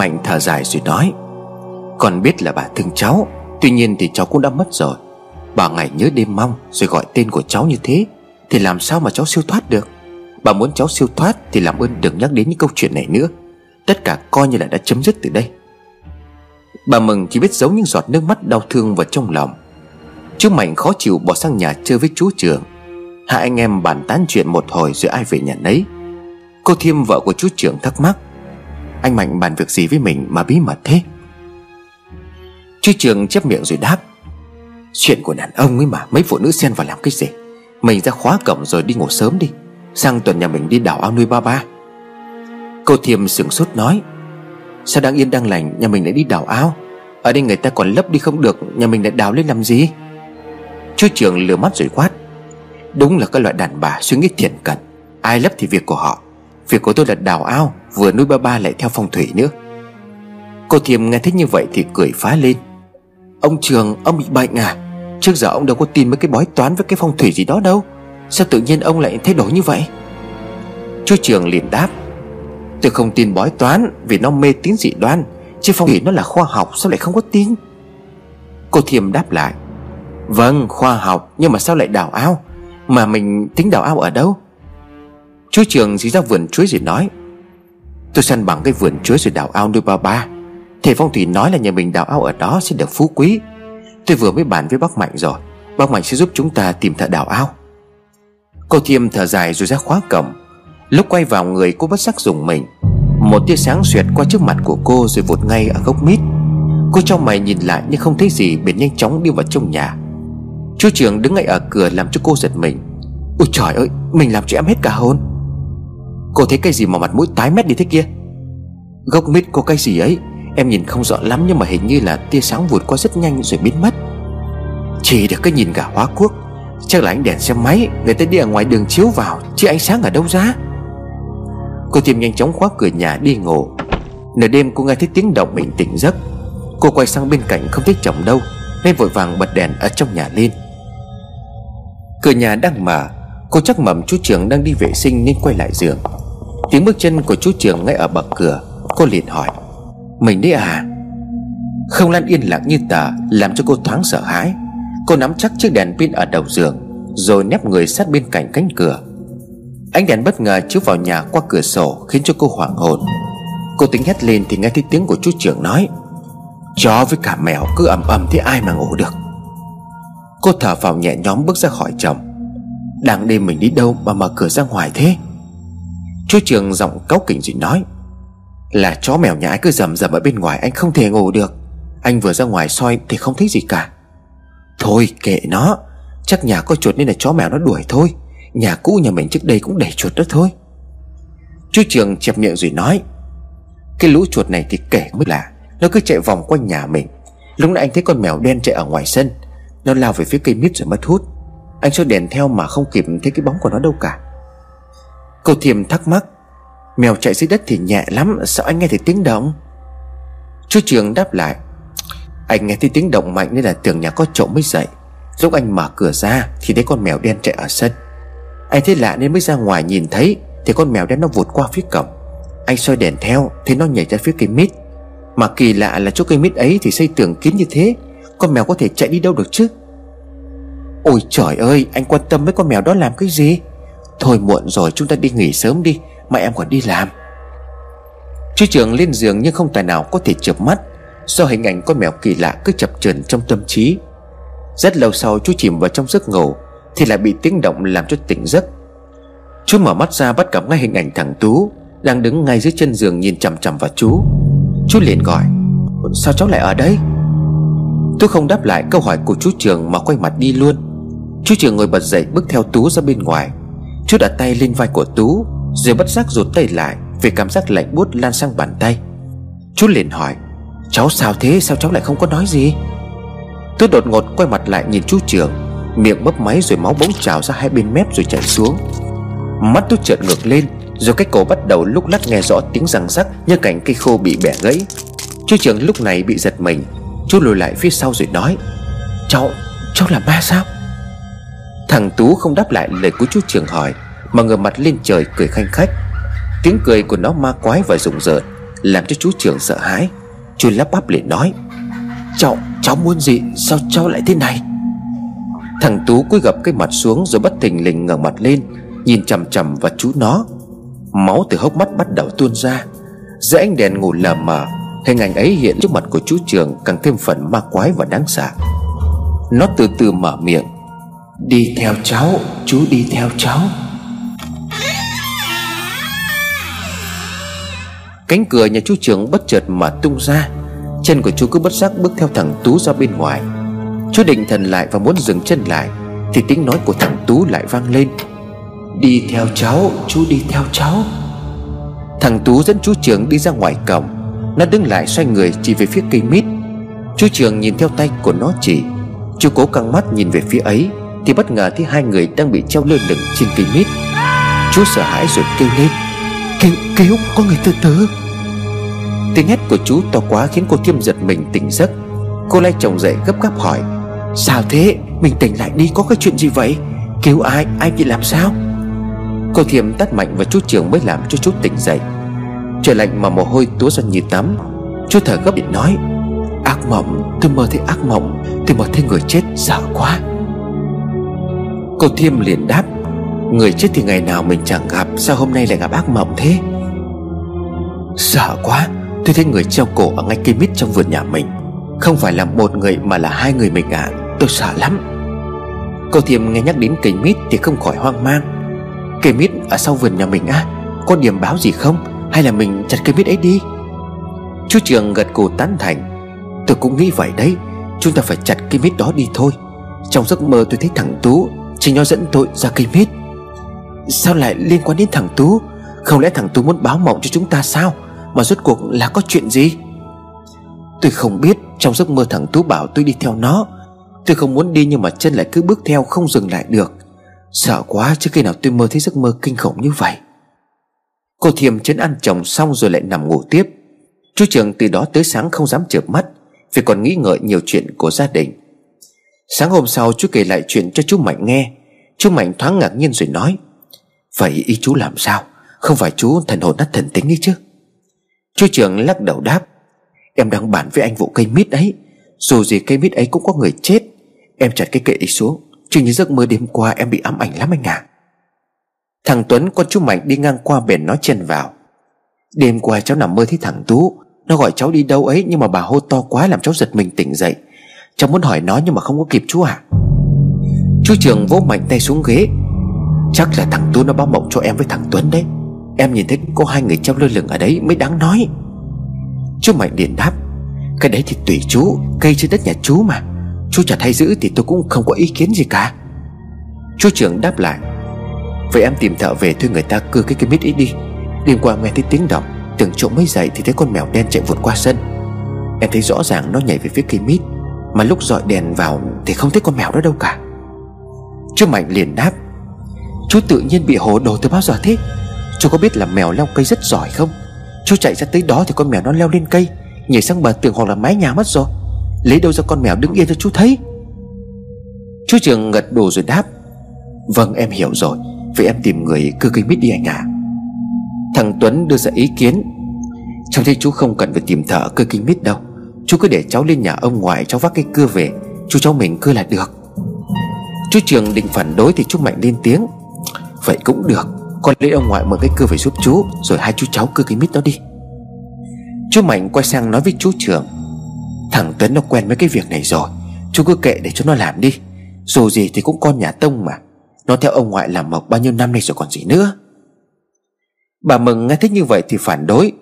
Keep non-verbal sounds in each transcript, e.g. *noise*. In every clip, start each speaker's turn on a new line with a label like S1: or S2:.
S1: Mạnh thở dài rồi nói, Con biết là bà thương cháu, Tuy nhiên thì cháu cũng đã mất rồi. Bà ngày nhớ đêm mong Rồi gọi tên của cháu như thế, Thì làm sao mà cháu siêu thoát được? Bà muốn cháu siêu thoát Thì làm ơn đừng nhắc đến những câu chuyện này nữa. Tất cả coi như là đã chấm dứt từ đây. Bà Mừng chỉ biết giấu những giọt nước mắt đau thương vào trong lòng. Chú Mạnh khó chịu bỏ sang nhà chơi với chú Trường. Hai anh em bàn tán chuyện một hồi rồi ai về nhà nấy. Cô Thiêm vợ của chú Trường thắc mắc anh Mạnh bàn việc gì với mình mà bí mật thế? Chú Trường chép miệng rồi đáp, Chuyện của đàn ông ấy mà, Mấy phụ nữ xen vào làm cái gì? Mình ra khóa cổng rồi đi ngủ sớm đi. Sang tuần nhà mình đi đảo ao nuôi ba ba. Cô Thiêm sửng sốt nói, Sao đang yên đang lành, Nhà mình lại đi đào ao? Ở đây người ta còn lấp đi không được, Nhà mình lại đào lên làm gì? Chú trường lừa mắt rồi quát, Đúng là các loại đàn bà suy nghĩ thiện cận. Ai lấp thì việc của họ. Việc của tôi là đào ao Vừa nuôi ba ba lại theo phong thủy nữa. Cô thiềm nghe thấy như vậy thì cười phá lên. Ông Trường, ông bị bệnh à? Trước giờ ông đâu có tin mấy cái bói toán với cái phong thủy gì đó đâu. Sao tự nhiên ông lại thay đổi như vậy? Chú Trường liền đáp. Tôi không tin bói toán Vì nó mê tín dị đoan, Chứ phong thủy nó là khoa học, sao lại không có tin? Cô thiềm đáp lại. Vâng khoa học, Nhưng mà sao lại đào ao? Mà mình tính đào ao ở đâu? Chú Trường chỉ ra vườn chuối rồi nói. Tôi săn bằng cái vườn chuối rồi đào ao nuôi ba ba. Thầy phong thủy nói là nhà mình đào ao ở đó sẽ được phú quý. Tôi vừa mới bàn với bác Mạnh rồi. Bác Mạnh sẽ giúp chúng ta tìm thợ đào ao. Cô Thiêm thở dài rồi ra khóa cổng. Lúc quay vào người, cô bất sắc dùng mình. Một tia sáng xuyệt qua trước mặt của cô Rồi vụt ngay ở gốc mít. Cô trong mày nhìn lại nhưng không thấy gì, Bèn nhanh chóng đi vào trong nhà. Chú trường đứng ngay ở cửa làm cho cô giật mình. Ôi trời ơi, Mình làm cho em hết cả hồn. Cô thấy cái gì mà mặt mũi tái mét đi thế kia? Gốc mít có cái gì ấy? Em nhìn không rõ lắm nhưng mà hình như là tia sáng vụt qua rất nhanh rồi biến mất. Chỉ được cái nhìn cả hóa quốc. Chắc là ánh đèn xe máy, Người ta đi ở ngoài đường chiếu vào, Chứ ánh sáng ở đâu ra? Cô tìm nhanh chóng khóa cửa nhà đi ngủ. Nửa đêm cô nghe thấy tiếng động mình tỉnh giấc. Cô quay sang bên cạnh không thấy chồng đâu, Nên vội vàng bật đèn ở trong nhà lên. Cửa nhà đang mở. Cô chắc mầm chú trưởng đang đi vệ sinh nên quay lại giường. Tiếng bước chân của chú trưởng ngay ở bậc cửa, Cô liền hỏi, Mình đấy à? Không lan yên lặng như tờ Làm cho cô thoáng sợ hãi. Cô nắm chắc chiếc đèn pin ở đầu giường, Rồi nép người sát bên cạnh cánh cửa. Ánh đèn bất ngờ chiếu vào nhà qua cửa sổ Khiến cho cô hoảng hồn. Cô tính hét lên thì nghe thấy tiếng của chú trưởng nói, Chó với cả mèo cứ ầm ầm thế ai mà ngủ được. Cô thở vào nhẹ nhõm bước ra khỏi chồng. Đang đêm mình đi đâu mà mở cửa ra ngoài thế? Chú trường giọng cáu kỉnh rồi nói, Là chó mèo nhà cứ rầm rầm ở bên ngoài, Anh không thể ngủ được. Anh vừa ra ngoài soi thì không thấy gì cả. Thôi kệ nó, Chắc nhà có chuột nên là chó mèo nó đuổi thôi. Nhà cũ nhà mình trước đây cũng đầy chuột đó thôi. Chú Trường chẹp miệng rồi nói, Cái lũ chuột này thì kể mới lạ, Nó cứ chạy vòng quanh nhà mình. Lúc nãy anh thấy con mèo đen chạy ở ngoài sân, Nó lao về phía cây mít rồi mất hút. Anh cho đèn theo mà không kịp thấy cái bóng của nó đâu cả. Cô Thiềm thắc mắc. Mèo chạy dưới đất thì nhẹ lắm, Sao anh nghe thấy tiếng động? Chú Trường đáp lại. Anh nghe thấy tiếng động mạnh nên là tưởng nhà có trộm mới dậy. Lúc anh mở cửa ra Thì thấy con mèo đen chạy ở sân. Anh thấy lạ nên mới ra ngoài nhìn thấy, Thì con mèo đen nó vụt qua phía cổng. Anh soi đèn theo Thấy nó nhảy ra phía cây mít. Mà kỳ lạ là chỗ cây mít ấy thì xây tường kín như thế. Con mèo có thể chạy đi đâu được chứ? Ôi trời ơi, Anh quan tâm với con mèo đó làm cái gì? Thôi muộn rồi, chúng ta đi nghỉ sớm đi Mà em còn đi làm. Chú trường lên giường nhưng không tài nào có thể chợp mắt, Do hình ảnh con mèo kỳ lạ cứ chập chờn trong tâm trí. Rất lâu sau chú chìm vào trong giấc ngủ, thì lại bị tiếng động làm cho tỉnh giấc. Chú mở mắt ra bắt gặp ngay hình ảnh thằng Tú Đang đứng ngay dưới chân giường nhìn chằm chằm vào chú. Chú liền gọi, Sao cháu lại ở đây? Tú không đáp lại câu hỏi của chú Trường Mà quay mặt đi luôn. Chú Trường ngồi bật dậy bước theo Tú ra bên ngoài. Chú đặt tay lên vai của Tú Rồi bất giác rụt tay lại Vì cảm giác lạnh buốt lan sang bàn tay. Chú liền hỏi Cháu sao thế? Sao cháu lại không có nói gì? Tú đột ngột quay mặt lại nhìn chú trưởng Miệng mấp máy rồi máu bỗng trào ra hai bên mép rồi chảy xuống. Mắt tôi trợn ngược lên Rồi cái cổ bắt đầu lúc lắc nghe rõ tiếng răng rắc Như cành cây khô bị bẻ gãy. Chú trưởng lúc này bị giật mình Chú lùi lại phía sau rồi nói Cháu, cháu là ma sao? Thằng Tú không đáp lại lời của chú trưởng hỏi Mà ngửa mặt lên trời cười khanh khách. Tiếng cười của nó ma quái và rùng rợn Làm cho chú trưởng sợ hãi. Chú lắp bắp liền nói Cháu, cháu muốn gì? Sao cháu lại thế này? Thằng Tú cúi gập cái mặt xuống Rồi bất thình lình ngẩng mặt lên Nhìn chằm chằm vào chú nó. Máu từ hốc mắt bắt đầu tuôn ra. Dưới ánh đèn ngủ lờ mờ Hình ảnh ấy hiện trước mặt của chú trường Càng thêm phần ma quái và đáng sợ. Nó từ từ mở miệng Đi theo cháu, Chú đi theo cháu. Cánh cửa nhà chú trưởng bất chợt mở tung ra. Chân của chú cứ bất giác bước theo thằng Tú ra bên ngoài. Chú định thần lại và muốn dừng chân lại, Thì tiếng nói của thằng Tú lại vang lên. Đi theo cháu, Chú đi theo cháu. Thằng Tú dẫn chú trưởng đi ra ngoài cổng. Nó đứng lại xoay người chỉ về phía cây mít. Chú trưởng nhìn theo tay của nó chỉ. Chú cố căng mắt nhìn về phía ấy. Thì bất ngờ thấy hai người đang bị treo lơ lửng trên cây mít. Chú sợ hãi rồi kêu lên cứu cứu có người tự tử Tiếng hét của chú to quá khiến cô Thiêm giật mình tỉnh giấc. Cô lay chồng dậy gấp gáp hỏi, Sao thế? Mình tỉnh lại đi, có cái chuyện gì vậy? Cứu ai ai bị làm sao? Cô Thiêm tắt mạnh và chú trường mới làm cho chú tỉnh dậy. Trời lạnh mà mồ hôi túa ra như tắm. Chú thở gấp định nói, Ác mộng, tôi mơ thấy ác mộng, Tôi mơ thấy người chết sợ quá. Cô Thiêm liền đáp, Người chết thì ngày nào mình chẳng gặp, Sao hôm nay lại gặp ác mộng thế? Sợ quá, Tôi thấy người treo cổ ở ngay cây mít trong vườn nhà mình, Không phải là một người mà là hai người mình à Tôi sợ lắm. Cô Thiêm nghe nhắc đến cây mít thì không khỏi hoang mang. Cây mít ở sau vườn nhà mình á, Có điểm báo gì không? Hay là mình chặt cây mít ấy đi? Chú Trường gật cổ tán thành, Tôi cũng nghĩ vậy đấy, Chúng ta phải chặt cây mít đó đi thôi. Trong giấc mơ tôi thấy thằng Tú Chính nó dẫn tội ra cây mít Sao lại liên quan đến thằng Tú? Không lẽ thằng Tú muốn báo mộng cho chúng ta sao? Mà rốt cuộc là có chuyện gì? Tôi không biết, Trong giấc mơ thằng Tú bảo tôi đi theo nó. Tôi không muốn đi nhưng mà chân lại cứ bước theo, Không dừng lại được. Sợ quá chứ khi nào tôi mơ thấy giấc mơ kinh khủng như vậy. Cô Thiềm chấn ăn chồng xong rồi lại nằm ngủ tiếp. Chú Trường từ đó tới sáng không dám chợp mắt, Vì còn nghĩ ngợi nhiều chuyện của gia đình. Sáng hôm sau chú kể lại chuyện cho chú Mạnh nghe. Chú Mạnh thoáng ngạc nhiên rồi nói, Vậy ý chú làm sao? Không phải chú thần hồn đất thần tính ấy chứ? Chú trưởng lắc đầu đáp, Em đang bàn với anh vụ cây mít ấy. Dù gì cây mít ấy cũng có người chết. Em chặt cái kệ ấy xuống. Chứ như giấc mơ đêm qua em bị ám ảnh lắm anh à Thằng Tuấn con chú Mạnh đi ngang qua bền nói chen vào, Đêm qua cháu nằm mơ thấy thằng Tú. Nó gọi cháu đi đâu ấy Nhưng mà bà hô to quá làm cháu giật mình tỉnh dậy. Cháu muốn hỏi nó nhưng mà không có kịp chú à Chú Trường vỗ mạnh tay xuống ghế. Chắc là thằng Tú nó báo mộng cho em với thằng Tuấn đấy. Em nhìn thấy có hai người treo lơ lửng ở đấy mới đáng nói. Chú Mạnh điện đáp, Cái đấy thì tùy chú, Cây trên đất nhà chú mà. Chú chặt hay giữ thì tôi cũng không có ý kiến gì cả. Chú trưởng đáp lại, Vậy em tìm thợ về thuê người ta cưa cái cây mít ấy đi. Đêm qua nghe thấy tiếng động Tưởng trộm mới dậy thì thấy con mèo đen chạy vụt qua sân. Em thấy rõ ràng nó nhảy về phía cây mít. Mà lúc dọi đèn vào Thì không thấy con mèo đó đâu cả. Chú Mạnh liền đáp, Chú tự nhiên bị hồ đồ từ bao giờ thế? Chú có biết là mèo leo cây rất giỏi không? Chú chạy ra tới đó thì con mèo nó leo lên cây, Nhảy sang bờ tường hoặc là mái nhà mất rồi. Lấy đâu ra con mèo đứng yên cho chú thấy? Chú Trường gật đầu rồi đáp Vâng em hiểu rồi, Vậy em tìm người cưa cây mít đi anh à Thằng Tuấn đưa ra ý kiến, trong thấy chú không cần phải tìm thợ cưa cây mít đâu Chú cứ để cháu lên nhà ông ngoại Cháu vác cái cưa về, Chú cháu mình cưa là được. Chú Trường định phản đối thì chú Mạnh lên tiếng. Vậy cũng được, Con lấy ông ngoại mượn cái cưa về giúp chú, Rồi hai chú cháu cưa cái mít đó đi. Chú Mạnh quay sang nói với chú Trường. Thằng Tuấn nó quen với cái việc này rồi, Chú cứ kệ để cho nó làm đi. Dù gì thì cũng con nhà Tông mà, Nó theo ông ngoại làm mộc bao nhiêu năm nay rồi còn gì nữa. Bà Mừng nghe thích như vậy thì phản đối.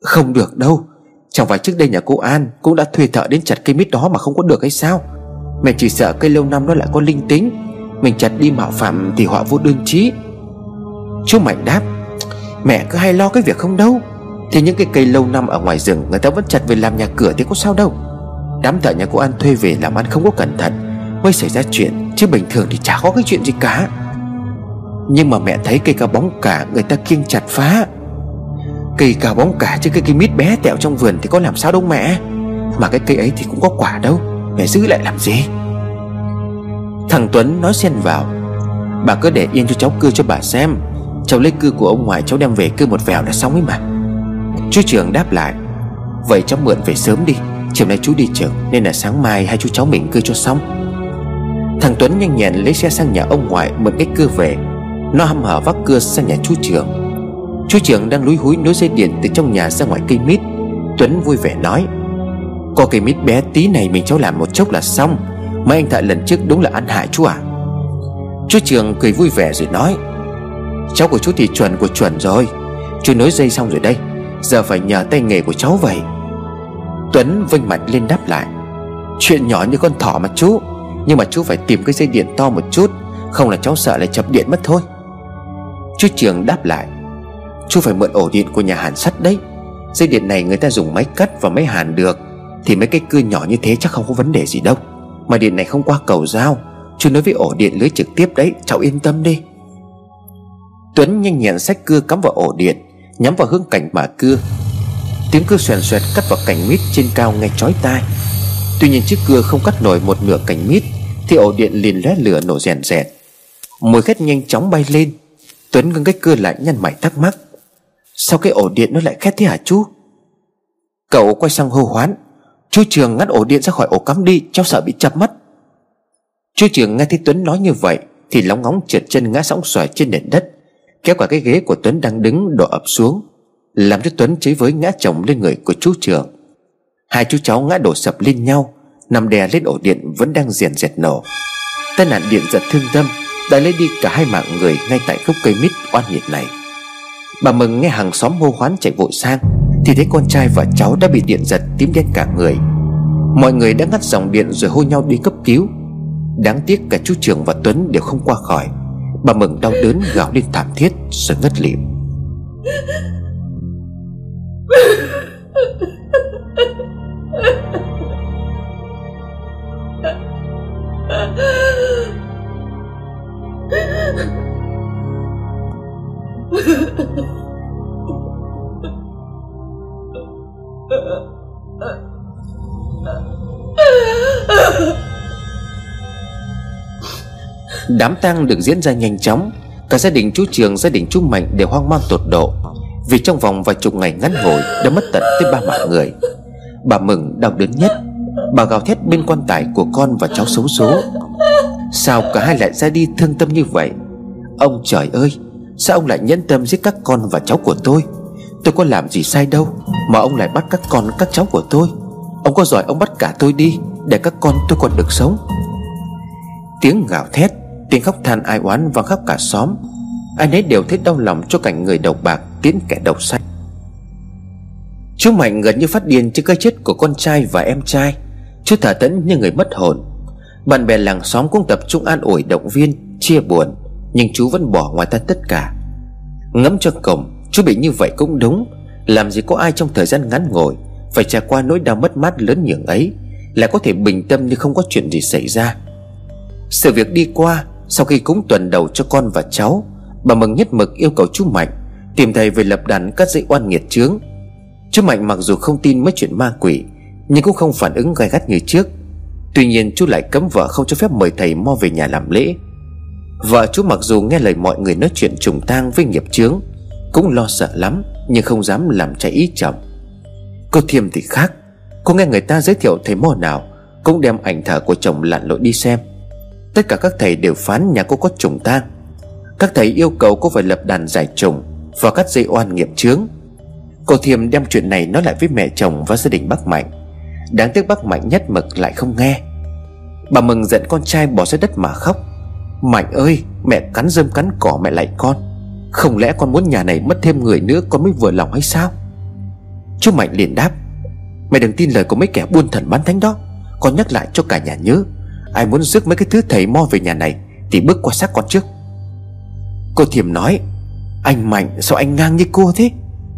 S1: Không được đâu Chẳng phải trước đây nhà cô An Cũng đã thuê thợ đến chặt cây mít đó mà không có được hay sao? Mẹ chỉ sợ cây lâu năm nó lại có linh tính. Mình chặt đi mạo phạm thì họ vô đương trí. Chú Mạnh đáp, Mẹ cứ hay lo cái việc không đâu. Thì những cái cây lâu năm ở ngoài rừng Người ta vẫn chặt về làm nhà cửa thì có sao đâu. Đám thợ nhà cô An thuê về làm ăn không có cẩn thận, Mới xảy ra chuyện, Chứ bình thường thì chả có cái chuyện gì cả. Nhưng mà mẹ thấy cây cao bóng cả, Người ta kiêng chặt phá. Cây cao bóng cả chứ cái cây mít bé tẹo trong vườn Thì có làm sao đâu mẹ. Mà cái cây ấy thì cũng có quả đâu, Mẹ giữ lại làm gì? Thằng Tuấn nói xen vào, Bà cứ để yên cho cháu cưa cho bà xem. Cháu lấy cưa của ông ngoại cháu đem về cưa một vèo là xong ấy mà. Chú trưởng đáp lại, Vậy cháu mượn về sớm đi, Chiều nay chú đi chợ Nên là sáng mai hai chú cháu mình cưa cho xong. Thằng Tuấn nhanh nhẹn lấy xe sang nhà ông ngoại Mượn cái cưa về. Nó hăm hở vác cưa sang nhà chú trưởng Chú trưởng đang lúi húi nối dây điện Từ trong nhà ra ngoài cây mít. Tuấn vui vẻ nói, Có cây mít bé tí này mình cháu làm một chốc là xong. Mấy anh thợ lần trước đúng là ăn hại chú à? Chú trưởng cười vui vẻ rồi nói, Cháu của chú thì chuẩn của chuẩn rồi. Chú nối dây xong rồi đây. Giờ phải nhờ tay nghề của cháu vậy. Tuấn vinh mặt lên đáp lại, Chuyện nhỏ như con thỏ mà chú, Nhưng mà chú phải tìm cái dây điện to một chút, Không là cháu sợ lại chập điện mất thôi. Chú trường đáp lại Chú phải mượn ổ điện của nhà hàn sắt đấy. Dây điện này người ta dùng máy cắt và máy hàn được, Thì mấy cái cưa nhỏ như thế chắc không có vấn đề gì đâu. Mà điện này không qua cầu dao Chú nói với ổ điện lưới trực tiếp đấy, Cháu yên tâm đi. Tuấn nhanh nhẹn sách cưa cắm vào ổ điện, Nhắm vào hướng cảnh bà cưa. Tiếng cưa xoèn xoẹt cắt vào cành mít trên cao nghe chói tai. Tuy nhiên chiếc cưa không cắt nổi một nửa cành mít, Thì ổ điện liền lóe lửa nổ rèn rẹt. Mùi khét nhanh chóng bay lên. Tuấn ngưng cái cưa lại nhăn mày thắc mắc. Sao cái ổ điện nó lại khét thế hả chú? Cậu quay sang hô hoán. Chú Trường ngắt ổ điện ra khỏi ổ cắm đi, Cháu sợ bị chập mất Chú Trường nghe thấy Tuấn nói như vậy Thì lóng ngóng trượt chân ngã sóng xoài trên nền đất. Kéo cả cái ghế của Tuấn đang đứng đổ ập xuống, Làm cho Tuấn chế với ngã chồng lên người của chú Trường. Hai chú cháu ngã đổ sập lên nhau, Nằm đè lên ổ điện vẫn đang diền dẹt nổ. Tai nạn điện giật thương tâm, Đã lấy đi cả hai mạng người ngay tại gốc cây mít oan nghiệt này. Bà Mừng nghe hàng xóm hô hoán chạy vội sang, Thì thấy con trai và cháu đã bị điện giật tím đen cả người. Mọi người đã ngắt dòng điện rồi hô nhau đi cấp cứu. Đáng tiếc cả chú Trường và Tuấn đều không qua khỏi. Bà Mừng đau đớn gào lên thảm thiết, Rồi ngất lịm. *laughs* Đám tang được diễn ra nhanh chóng. Cả gia đình chú Trường, gia đình chú Mạnh đều hoang mang tột độ, Vì trong vòng vài chục ngày ngắn ngủi Đã mất tận tới ba mạng người. Bà mừng đau đớn nhất, Bà gào thét bên quan tài của con và cháu xấu số Sao cả hai lại ra đi thương tâm như vậy? Ông trời ơi, Sao ông lại nhẫn tâm giết các con và cháu của tôi? Tôi có làm gì sai đâu Mà ông lại bắt các con, các cháu của tôi? Ông có giỏi ông bắt cả tôi đi, Để các con tôi còn được sống. Tiếng gào thét Tiếng khóc than ai oán vang khắp cả xóm. Ai nấy đều thấy đau lòng cho cảnh người đầu bạc Tiến kẻ đầu xanh Chú Mạnh gần như phát điên trước cái chết của con trai và em trai. Chú thả tẫn như người mất hồn. Bạn bè làng xóm cũng tập trung an ủi, động viên, Chia buồn, Nhưng chú vẫn bỏ ngoài ta tất cả. Ngẫm cho cổng Chú bị như vậy cũng đúng. Làm gì có ai trong thời gian ngắn ngồi Phải trải qua nỗi đau mất mát lớn nhường ấy, Lại có thể bình tâm như không có chuyện gì xảy ra. Sự việc đi qua sau khi cúng tuần đầu cho con và cháu, Bà Mừng nhất mực yêu cầu chú Mạnh Tìm thầy về lập đàn cắt dây oan nghiệt chướng. Chú Mạnh mặc dù không tin mấy chuyện ma quỷ, Nhưng cũng không phản ứng gai gắt như trước. Tuy nhiên, chú lại cấm vợ không cho phép mời thầy mo về nhà làm lễ. Vợ chú mặc dù nghe lời mọi người nói chuyện trùng tang với nghiệp chướng, Cũng lo sợ lắm, Nhưng không dám làm trái ý chồng Cô Thiêm thì khác, Cô nghe người ta giới thiệu thầy mo nào, Cũng đem ảnh thờ của chồng lặn lội đi xem. Tất cả các thầy đều phán nhà cô có trùng tang Các thầy yêu cầu cô phải lập đàn giải trùng Và cắt dây oan nghiệp chướng. Cô Thiêm đem chuyện này nói lại với mẹ chồng và gia đình bác Mạnh. Đáng tiếc bác Mạnh nhất mực lại không nghe. Bà Mừng giận con trai bỏ ra đất mà khóc. Mạnh ơi, Mẹ cắn rơm cắn cỏ mẹ lại con. Không lẽ con muốn nhà này mất thêm người nữa Con mới vừa lòng hay sao? Chú Mạnh liền đáp. Mẹ đừng tin lời của mấy kẻ buôn thần bán thánh đó. Con nhắc lại cho cả nhà nhớ. Ai muốn rước mấy cái thứ thầy mo về nhà này Thì bước qua xác con trước. Cô Thiềm nói, Anh Mạnh, sao anh ngang như cô thế?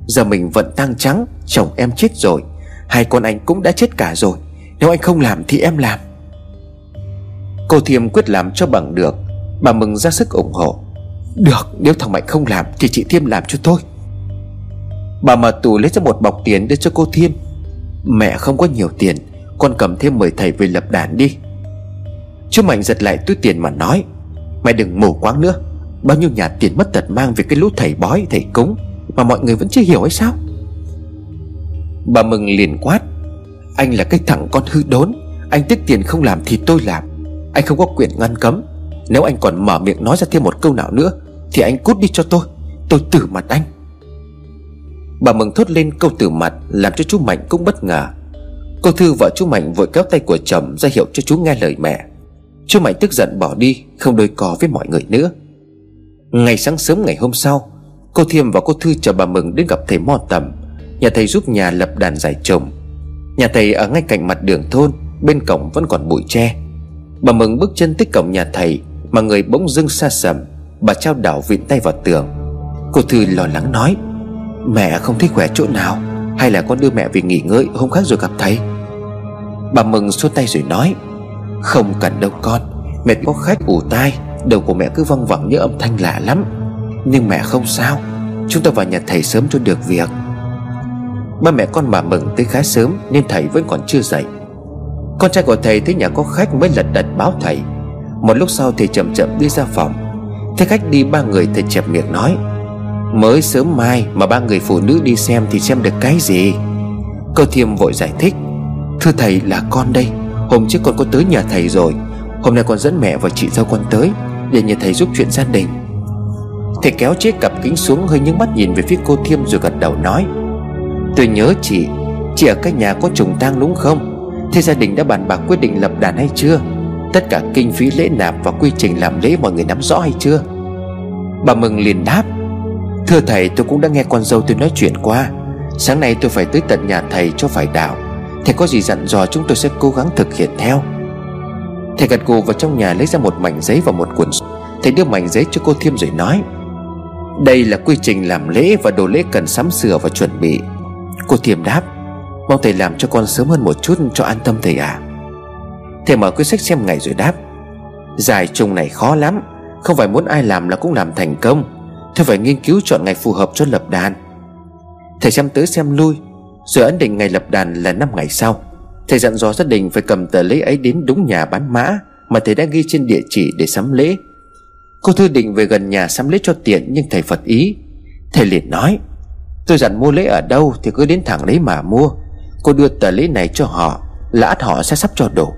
S1: Giờ mình vẫn tang trắng, Chồng em chết rồi, Hai con anh cũng đã chết cả rồi, Nếu anh không làm thì em làm. Cô Thiềm quyết làm cho bằng được, Bà Mừng ra sức ủng hộ. Được, nếu thằng Mạnh không làm Thì chị Thiêm làm cho tôi Bà mở tủ lấy ra một bọc tiền đưa cho cô Thiêm. Mẹ không có nhiều tiền, Con cầm thêm mời thầy về lập đàn đi. Chú Mạnh giật lại túi tiền mà nói, Mày đừng mù quáng nữa. Bao nhiêu nhà tiền mất tật mang Vì cái lũ thầy bói, thầy cúng Mà mọi người vẫn chưa hiểu hay sao? Bà Mừng liền quát, Anh là cái thằng con hư đốn, Anh tiếc tiền không làm thì tôi làm. Anh không có quyền ngăn cấm. Nếu anh còn mở miệng nói ra thêm một câu nào nữa Thì anh cút đi cho tôi Tôi tử mặt anh. Bà Mừng thốt lên câu tử mặt Làm cho chú Mạnh cũng bất ngờ. Cô Thư vợ chú Mạnh vội kéo tay của chồng ra hiệu cho chú nghe lời mẹ. Chú Mạnh tức giận bỏ đi, Không đôi cò với mọi người nữa. Ngày sáng sớm ngày hôm sau, Cô Thiêm và cô Thư chờ bà Mừng đến gặp thầy Mo Tầm. Nhà thầy giúp nhà lập đàn giải trồng. Nhà thầy ở ngay cạnh mặt đường thôn, Bên cổng vẫn còn bụi tre. Bà Mừng bước chân tới cổng nhà thầy, Mà người bỗng dưng xa sầm. Bà trao đảo vịn tay vào tường. Cô Thư lo lắng nói, Mẹ không thấy khỏe chỗ nào? Hay là con đưa mẹ về nghỉ ngơi, Hôm khác rồi gặp thầy? Bà Mừng xua tay rồi nói không cần đâu con, Mẹ có khách ủ tai, Đầu của mẹ cứ văng vẳng như âm thanh lạ lắm. Nhưng mẹ không sao, Chúng ta vào nhà thầy sớm cho được việc. Ba mẹ con bà mừng tới khá sớm Nên thầy vẫn còn chưa dậy. Con trai của thầy thấy nhà có khách mới lật đật báo thầy. Một lúc sau thầy chậm chậm đi ra phòng. Thấy khách đi, ba người thầy chẹp miệng nói, Mới sớm mai mà ba người phụ nữ đi xem thì xem được cái gì? Cô Thiêm vội giải thích, Thưa thầy là con đây. Hôm trước con có tới nhà thầy rồi. Hôm nay con dẫn mẹ và chị dâu con tới, Để nhờ thầy giúp chuyện gia đình. Thầy kéo chiếc cặp kính xuống hơi những mắt nhìn về phía cô Thiêm rồi gật đầu nói, Tôi nhớ chị Chị ở cái nhà có trùng tang đúng không? Thế gia đình đã bàn bạc quyết định lập đàn hay chưa? Tất cả kinh phí lễ nạp và quy trình làm lễ mọi người nắm rõ hay chưa? Bà Mừng liền đáp, Thưa thầy, tôi cũng đã nghe con dâu tôi nói chuyện qua. Sáng nay tôi phải tới tận nhà thầy cho phải đạo. Thầy có gì dặn dò chúng tôi sẽ cố gắng thực hiện theo. Thầy gật gù vào trong nhà lấy ra một mảnh giấy và một cuốn Thầy đưa mảnh giấy cho cô Thiêm rồi nói, Đây là quy trình làm lễ và đồ lễ cần sắm sửa và chuẩn bị. Cô Thiêm đáp, Mong thầy làm cho con sớm hơn một chút cho an tâm thầy à Thầy mở quyển sách xem ngày rồi đáp, Giải trùng này khó lắm, Không phải muốn ai làm là cũng làm thành công. Thầy phải nghiên cứu chọn ngày phù hợp cho lập đàn. Thầy xem tới xem lui rồi ấn định ngày lập đàn là 5 ngày sau. Thầy dặn dò gia đình phải cầm tờ lễ ấy đến đúng nhà bán mã Mà thầy đã ghi trên địa chỉ để sắm lễ. Cô Thư định về gần nhà sắm lễ cho tiện, Nhưng thầy phật ý. Thầy liền nói, Tôi dặn mua lễ ở đâu thì cứ đến thẳng đấy mà mua. Cô đưa tờ lễ này cho họ, Là ắt họ sẽ sắp cho đủ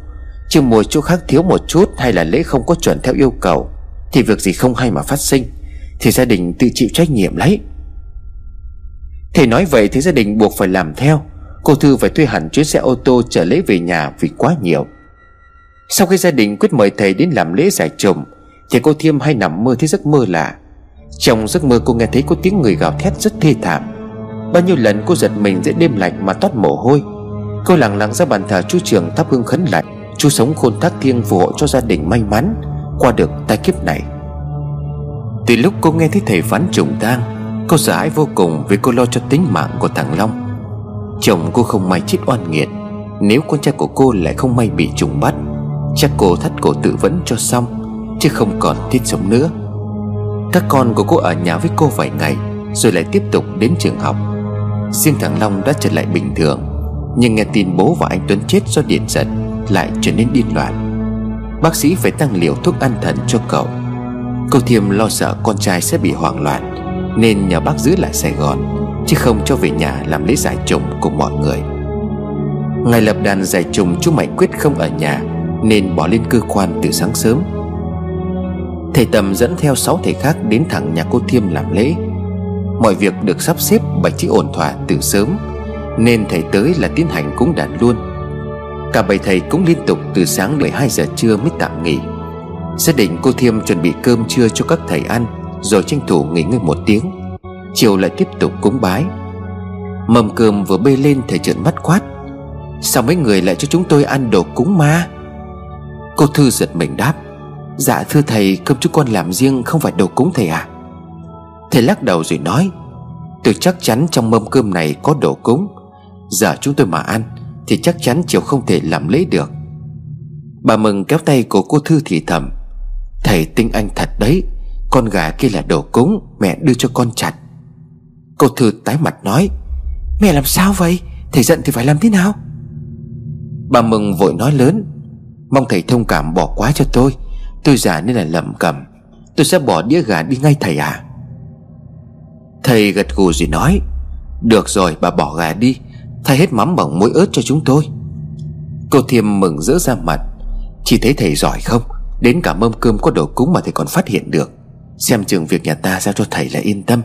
S1: Chứ mua chỗ khác thiếu một chút Hay là lễ không có chuẩn theo yêu cầu, Thì việc gì không hay mà phát sinh, Thì gia đình tự chịu trách nhiệm lấy. Thầy nói vậy thì gia đình buộc phải làm theo. Cô Thư phải thuê hẳn chuyến xe ô tô chở lễ về nhà vì quá nhiều. Sau khi gia đình quyết mời thầy đến làm lễ giải trùm Thì cô Thiêm hay nằm mơ thấy giấc mơ lạ. Trong giấc mơ cô nghe thấy có tiếng người gào thét rất thê thảm. Bao nhiêu lần cô giật mình giữa đêm lạnh mà toát mồ hôi. Cô lặng lặng ra bàn thờ chú trường thắp hương khấn lạnh. Chú sống khôn thác thiêng phù hộ cho gia đình may mắn Qua được tai kiếp này. Từ lúc cô nghe thấy thầy phán trùng tang Cô sợ hãi vô cùng vì cô lo cho tính mạng của thằng Long. Chồng cô không may chết oan nghiệt. Nếu con trai của cô lại không may bị trùng bắt, Chắc cô thắt cổ tự vẫn cho xong, Chứ không còn thiết sống nữa. Các con của cô ở nhà với cô vài ngày, Rồi lại tiếp tục đến trường học. Riêng thằng Long đã trở lại bình thường, Nhưng nghe tin bố và anh Tuấn chết do điện giật, Lại trở nên điên loạn. Bác sĩ phải tăng liều thuốc an thần cho cậu. Cô Thiêm lo sợ con trai sẽ bị hoảng loạn nên nhờ bác giữ lại Sài Gòn, Chứ không cho về nhà làm lễ giải trùng cùng mọi người. Ngày lập đàn giải trùng, chú Mạnh quyết không ở nhà, Nên bỏ lên cơ quan từ sáng sớm. Thầy Tầm dẫn theo 6 thầy khác đến thẳng nhà cô Thiêm làm lễ. Mọi việc được sắp xếp bạch trí ổn thỏa từ sớm, Nên thầy tới là tiến hành cúng đàn luôn. Cả bảy thầy cũng liên tục từ sáng 12 giờ trưa mới tạm nghỉ. Xác định cô Thiêm chuẩn bị cơm trưa cho các thầy ăn. Rồi tranh thủ nghỉ ngơi một tiếng, Chiều lại tiếp tục cúng bái. Mâm cơm vừa bê lên thầy trợn mắt quát, Sao mấy người lại cho chúng tôi ăn đồ cúng ma? Cô Thư giật mình đáp Dạ thưa thầy, cơm chúng con làm riêng không phải đồ cúng thầy à Thầy lắc đầu rồi nói, Tôi chắc chắn trong mâm cơm này có đồ cúng. Giờ chúng tôi mà ăn Thì chắc chắn chiều không thể làm lễ được. Bà Mừng kéo tay của cô Thư thì thầm, Thầy tinh anh thật đấy con gà kia là đồ cúng, Mẹ đưa cho con chặt. Cô Thư tái mặt nói, Mẹ làm sao vậy? Thầy giận thì phải làm thế nào? Bà Mừng vội nói lớn, Mong thầy thông cảm bỏ quá cho tôi. Tôi già nên là lầm cầm Tôi sẽ bỏ đĩa gà đi ngay thầy à Thầy gật gù rồi nói, Được rồi, bà bỏ gà đi. Thay hết mắm bằng muối ớt cho chúng tôi. Cô Thiêm mừng rỡ ra mặt Chỉ thấy thầy giỏi không? Đến cả mâm cơm có đồ cúng mà thầy còn phát hiện được. Xem chừng việc nhà ta giao cho thầy là yên tâm.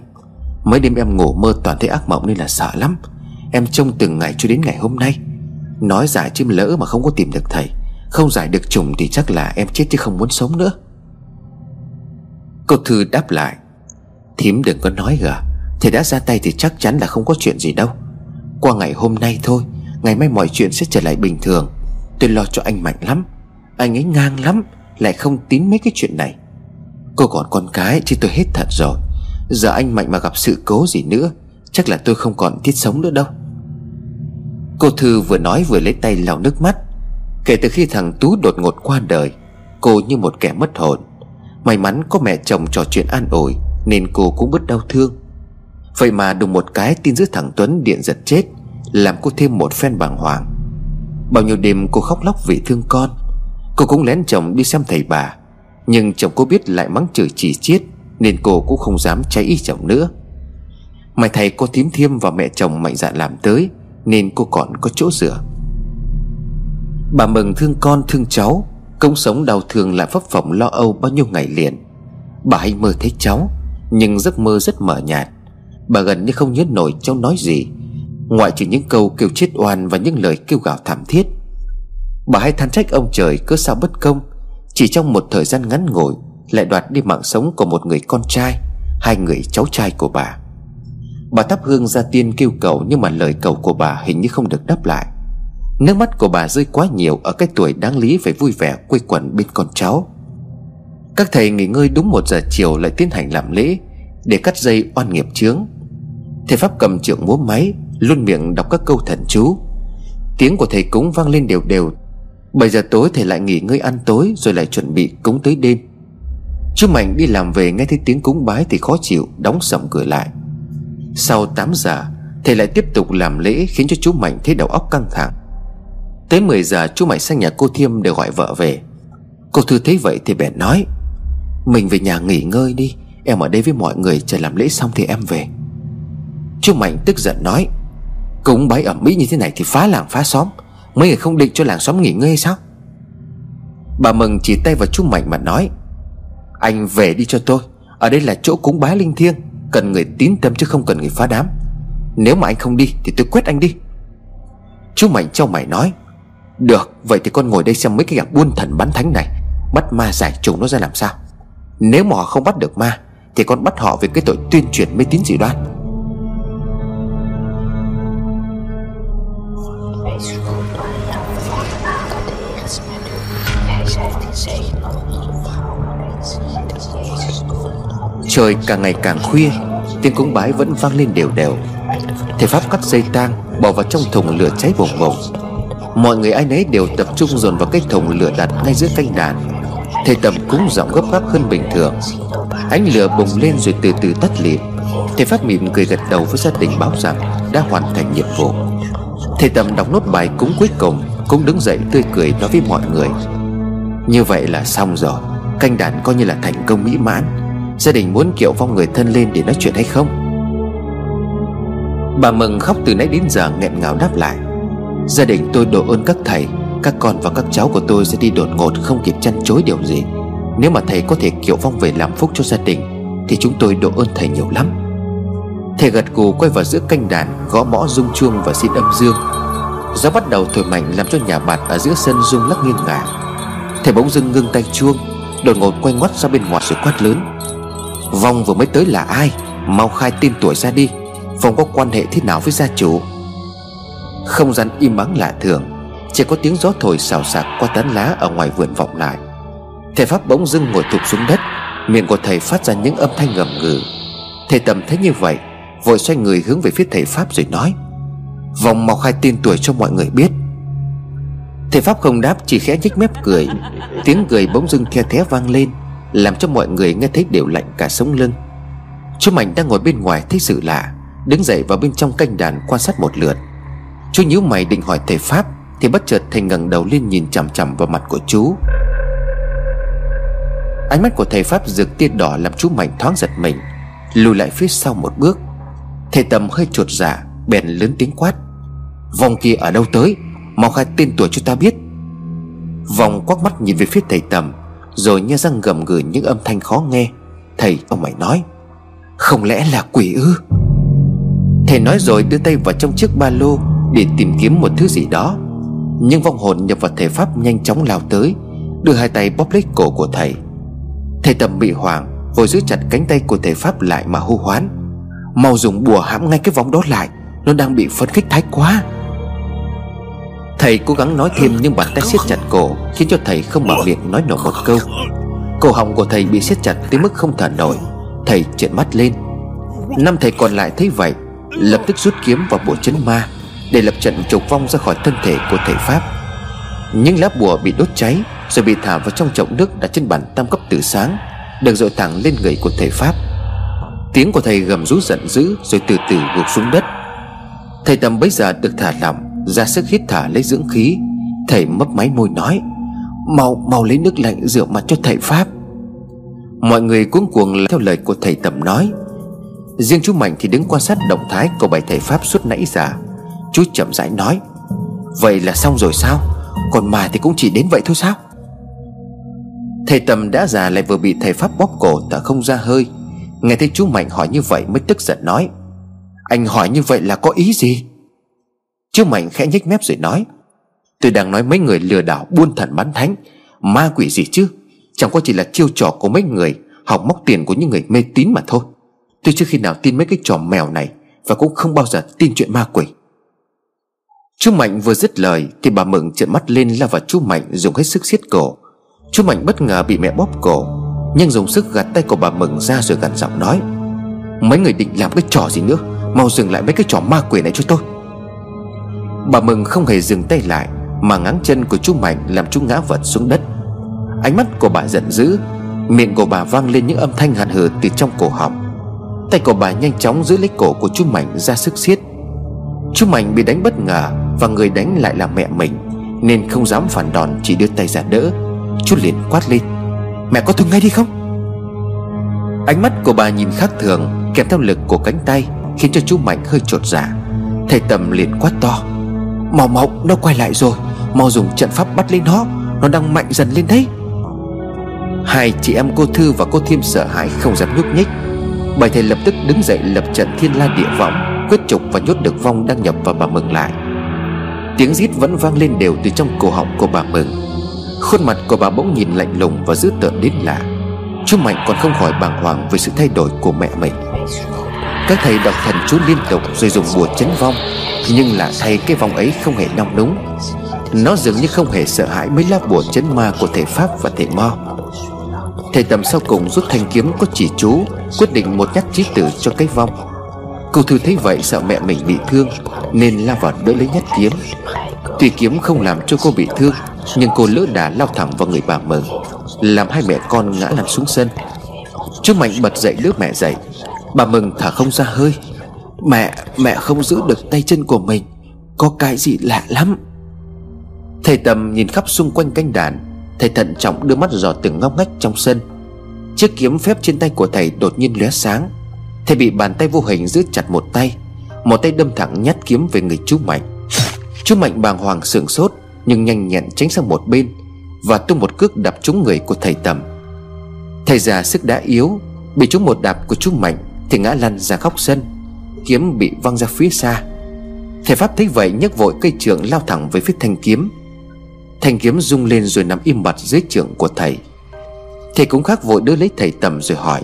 S1: Mấy đêm em ngủ mơ toàn thấy ác mộng nên là sợ lắm. Em trông từng ngày cho đến ngày hôm nay. Nói giải chim lỡ mà không có tìm được thầy. Không giải được trùng thì chắc là em chết chứ không muốn sống nữa. Cô Thư đáp lại. Thím đừng có nói gà. Thầy đã ra tay thì chắc chắn là không có chuyện gì đâu. Qua ngày hôm nay thôi, Ngày mai mọi chuyện sẽ trở lại bình thường. Tôi lo cho anh Mạnh lắm. Anh ấy ngang lắm, Lại không tín mấy cái chuyện này. Cô còn con cái chứ tôi hết thật rồi. Giờ anh Mạnh mà gặp sự cố gì nữa, Chắc là tôi không còn tiết sống nữa đâu. Cô Thư vừa nói vừa lấy tay lau nước mắt. Kể từ khi thằng Tú đột ngột qua đời, Cô như một kẻ mất hồn. May mắn có mẹ chồng trò chuyện an ủi, Nên cô cũng bớt đau thương. Vậy mà đùng một cái tin giữa thằng Tuấn điện giật chết, Làm cô thêm một phen bàng hoàng. Bao nhiêu đêm cô khóc lóc vì thương con, Cô cũng lén chồng đi xem thầy bà. Nhưng chồng cô biết lại mắng chửi chỉ chiết, Nên cô cũng không dám cháy ý chồng nữa. Mày thầy cô thím thiêm và mẹ chồng mạnh dạn làm tới, Nên cô còn có chỗ dựa. Bà mừng thương con thương cháu Công sống đau thương lại phấp phỏng lo âu bao nhiêu ngày liền. Bà hay mơ thấy cháu, Nhưng giấc mơ rất mờ nhạt. Bà gần như không nhớ nổi cháu nói gì, Ngoại trừ những câu kêu chết oan Và những lời kêu gào thảm thiết. Bà hay than trách ông trời cớ sao bất công chỉ trong một thời gian ngắn ngủi, Lại đoạt đi mạng sống của một người con trai, Hai người cháu trai của bà. Bà thắp hương ra tiên kêu cầu Nhưng mà lời cầu của bà hình như không được đáp lại. Nước mắt của bà rơi quá nhiều Ở cái tuổi đáng lý phải vui vẻ quây quần bên con cháu. Các thầy nghỉ ngơi đúng một giờ chiều Lại tiến hành làm lễ, Để cắt dây oan nghiệp chướng. Thầy Pháp cầm trượng múa máy, Luôn miệng đọc các câu thần chú. Tiếng của thầy cúng vang lên đều đều 7 giờ tối thầy lại nghỉ ngơi ăn tối Rồi lại chuẩn bị cúng tới đêm. Chú Mạnh đi làm về nghe thấy tiếng cúng bái Thì khó chịu, đóng sầm cửa lại. Sau 8 giờ Thầy lại tiếp tục làm lễ Khiến cho chú Mạnh thấy đầu óc căng thẳng. Tới 10 giờ, chú Mạnh sang nhà cô Thiêm để gọi vợ về. Cô Thư thấy vậy thì bèn nói, Mình về nhà nghỉ ngơi đi, Em ở đây với mọi người chờ làm lễ xong thì em về. Chú Mạnh tức giận nói, Cúng bái ở Mỹ như thế này thì phá làng phá xóm Mấy người không định cho làng xóm nghỉ ngơi hay sao? Bà Mừng chỉ tay vào chú Mạnh mà nói, Anh về đi cho tôi. Ở đây là chỗ cúng bái linh thiêng, Cần người tín tâm chứ không cần người phá đám. Nếu mà anh không đi thì tôi quét anh đi. Chú Mạnh trong mày nói, Được, vậy thì con ngồi đây xem mấy cái gặp buôn thần bắn thánh này, Bắt ma giải trùng nó ra làm sao. Nếu mà họ không bắt được ma, Thì con bắt họ về cái tội tuyên truyền mê tín dị đoan. Trời càng ngày càng khuya, Tiếng cúng bái vẫn vang lên đều đều. Thầy Pháp cắt dây tang, Bỏ vào trong thùng lửa cháy bùng bùng Mọi người ai nấy đều tập trung dồn vào cái thùng lửa đặt ngay giữa canh đàn. Thầy Tầm cúng giọng gấp gáp hơn bình thường. Ánh lửa bùng lên rồi từ từ tắt lịm Thầy Pháp mỉm cười gật đầu với gia đình báo rằng Đã hoàn thành nhiệm vụ. Thầy Tầm đọc nốt bài cúng cuối cùng, Cũng đứng dậy tươi cười nói với mọi người. Như vậy là xong rồi. Canh đàn coi như là thành công mỹ mãn. Gia đình muốn kiệu vong người thân lên để nói chuyện hay không? Bà Mừng khóc từ nãy đến giờ nghẹn ngào đáp lại. Gia đình tôi đổ ơn các thầy, Các con và các cháu của tôi sẽ đi đột ngột Không kịp chăn chối điều gì. Nếu mà thầy có thể kiệu vong về làm phúc cho gia đình, Thì chúng tôi đổ ơn thầy nhiều lắm. Thầy gật gù quay vào giữa canh đàn, Gõ mõ rung chuông và xin âm dương. Gió bắt đầu thổi mạnh làm cho nhà bạt Ở giữa sân rung lắc nghiêng ngả. Thầy bỗng dưng ngưng tay chuông, Đột ngột quay ngoắt ra bên ngoài rồi quát lớn. Vong vừa mới tới là ai? Mau khai tên tuổi ra đi. Vong có quan hệ thế nào với gia chủ? Không gian im ắng lạ thường. Chỉ có tiếng gió thổi xào xạc qua tán lá ở ngoài vườn vọng lại. Thầy Pháp bỗng dưng ngồi thụp xuống đất. Miệng của thầy phát ra những âm thanh ngầm ngừ. Thầy tầm thấy như vậy, Vội xoay người hướng về phía thầy Pháp rồi nói Vòng mau khai tên tuổi cho mọi người biết. Thầy Pháp không đáp, chỉ khẽ nhếch mép cười. Tiếng cười bỗng dưng the thé vang lên. Làm cho mọi người nghe thấy đều lạnh cả sống lưng. Chú Mạnh đang ngồi bên ngoài thấy sự lạ, Đứng dậy vào bên trong canh đàn quan sát một lượt. Chú nhíu mày định hỏi thầy Pháp, Thì bất chợt thầy ngẩng đầu lên nhìn chằm chằm vào mặt của chú. Ánh mắt của thầy Pháp rực tia đỏ làm chú Mạnh thoáng giật mình, Lùi lại phía sau một bước. Thầy Tầm hơi chuột dạ Bèn lớn tiếng quát. Vòng kia ở đâu tới? Mau khai tên tuổi cho ta biết. Vòng quắc mắt nhìn về phía thầy tầm rồi nghe răng gầm gừ những âm thanh khó nghe, Thầy ông mày nói, Không lẽ là quỷ ư? Thầy nói rồi đưa tay vào trong chiếc ba lô Để tìm kiếm một thứ gì đó. Nhưng vong hồn nhập vào thể pháp nhanh chóng lao tới, Đưa hai tay bóp lấy cổ của thầy. Thầy tầm bị hoảng, Vội giữ chặt cánh tay của thầy pháp lại mà hô hoán, Mau dùng bùa hãm ngay cái vòng đó lại, Nó đang bị phấn khích thái quá. Thầy cố gắng nói thêm nhưng bàn tay siết chặt cổ, Khiến cho thầy không mở miệng nói nổi một câu. Cổ họng của thầy bị siết chặt tới mức không thở nổi. Thầy trợn mắt lên. Năm thầy còn lại thấy vậy, Lập tức rút kiếm vào bộ chấn ma, Để lập trận trục vong ra khỏi thân thể của thầy Pháp. Những lá bùa bị đốt cháy, Rồi bị thả vào trong chậu nước đặt trên bàn tam cấp từ sáng, Được dội thẳng lên người của thầy Pháp. Tiếng của thầy gầm rú giận dữ, Rồi từ từ gục xuống đất. Thầy Tầm bấy giờ được thả lỏng ra sức hít thở lấy dưỡng khí, Thầy mấp máy môi nói, Mau mau lấy nước lạnh rửa mặt cho thầy Pháp. Mọi người cuống cuồng theo lời của thầy Tầm nói, Riêng chú Mạnh thì đứng quan sát động thái của bài thầy Pháp suốt nãy giờ. Chú chậm rãi nói, Vậy là xong rồi sao? Còn mà thì cũng chỉ đến vậy thôi sao? Thầy Tầm đã già lại vừa bị thầy Pháp bóp cổ thở không ra hơi. Nghe thấy chú Mạnh hỏi như vậy mới tức giận nói, Anh hỏi như vậy là có ý gì? Chứ Mạnh khẽ nhếch mép rồi nói, Tôi đang nói mấy người lừa đảo buôn thần bán thánh. Ma quỷ gì chứ? Chẳng qua chỉ là chiêu trò của mấy người, Học móc tiền của những người mê tín mà thôi. Tôi chưa khi nào tin mấy cái trò mèo này Và cũng không bao giờ tin chuyện ma quỷ. Chú Mạnh vừa dứt lời Thì bà Mừng trợn mắt lên la vào chú Mạnh Dùng hết sức siết cổ. Chú Mạnh bất ngờ bị mẹ bóp cổ, Nhưng dùng sức gạt tay của bà Mừng ra rồi gằn giọng nói, Mấy người định làm cái trò gì nữa? Mau dừng lại mấy cái trò ma quỷ này cho tôi. Bà Mừng không hề dừng tay lại, Mà ngáng chân của chú Mạnh làm chú ngã vật xuống đất. Ánh mắt của bà giận dữ, Miệng của bà vang lên những âm thanh hàn hừ từ trong cổ họng. Tay của bà nhanh chóng giữ lấy cổ của chú Mạnh ra sức siết. Chú Mạnh bị đánh bất ngờ Và người đánh lại là mẹ mình, Nên không dám phản đòn, chỉ đưa tay ra đỡ. Chú liền quát lên, Mẹ có thương ngay đi không? Ánh mắt của bà nhìn khác thường, Kèm theo lực của cánh tay, Khiến cho chú Mạnh hơi trột giả Thầy Tầm liền quát to Màu mau nó quay lại rồi. Mau dùng trận pháp bắt lên nó. Nó đang mạnh dần lên đấy. Hai chị em cô Thư và cô Thiêm sợ hãi không dám nhúc nhích. Bảy thầy lập tức đứng dậy lập trận thiên la địa võng Quyết trục và nhốt được vong đang nhập vào bà Mừng lại. Tiếng rít vẫn vang lên đều từ trong cổ họng của bà Mừng. Khuôn mặt của bà bỗng nhìn lạnh lùng và dữ tợn đến lạ. Chú Mạnh còn không khỏi bàng hoàng về sự thay đổi của mẹ mình. Các thầy đọc thần chú liên tục rồi dùng bùa chấn vong. Nhưng lạ thay cái vong ấy không hề nong núng. Nó dường như không hề sợ hãi mấy lá bùa chấn ma của thầy Pháp và thầy Mo. Thầy tầm sau cùng rút thanh kiếm có chỉ chú, Quyết định một nhát chí tử cho cái vong. Cô Thư thấy vậy sợ mẹ mình bị thương, Nên la vào đỡ lấy nhát kiếm. Tuy kiếm không làm cho cô bị thương, Nhưng cô lỡ đà lao thẳng vào người bà Mừng Làm hai mẹ con ngã lăn xuống sân. Chú Mạnh bật dậy đứa mẹ dậy. Bà Mừng thở không ra hơi. Mẹ, mẹ không giữ được tay chân của mình. Có cái gì lạ lắm? Thầy Tầm nhìn khắp xung quanh canh đàn. Thầy thận trọng đưa mắt dò từng ngóc ngách trong sân. Chiếc kiếm phép trên tay của thầy đột nhiên lóe sáng. Thầy bị bàn tay vô hình giữ chặt một tay. Một tay đâm thẳng nhát kiếm về người chú Mạnh. Chú Mạnh bàng hoàng sửng sốt Nhưng nhanh nhẹn tránh sang một bên Và tung một cước đập trúng người của thầy Tầm. Thầy già sức đã yếu Bị trúng một đạp của chú Mạnh. Thì ngã lăn ra khóc sân, Kiếm bị văng ra phía xa. Thầy Pháp thấy vậy nhấc vội cây trượng lao thẳng về phía thanh kiếm. Thanh kiếm rung lên rồi nằm im bặt dưới trượng của thầy. Thầy cũng khác vội đưa lấy thầy Tầm rồi hỏi,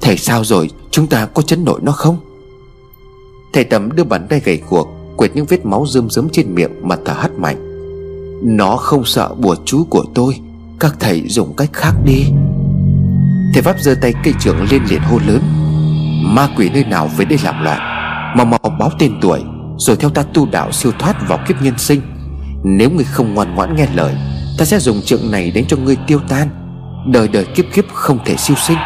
S1: Thầy sao rồi? Chúng ta có chấn nổi nó không? Thầy Tầm đưa bàn tay gầy guộc, Quệt những vết máu rơm rớm trên miệng mà thở hắt mạnh. Nó không sợ bùa chú của tôi, Các thầy dùng cách khác đi. Thầy Pháp giơ tay cây trưởng lên liền hô lớn Ma quỷ nơi nào về đây làm loạn. Mà mau báo tên tuổi, Rồi theo ta tu đạo siêu thoát vào kiếp nhân sinh. Nếu ngươi không ngoan ngoãn nghe lời, Ta sẽ dùng trượng này đến cho ngươi tiêu tan. Đời đời kiếp kiếp không thể siêu sinh.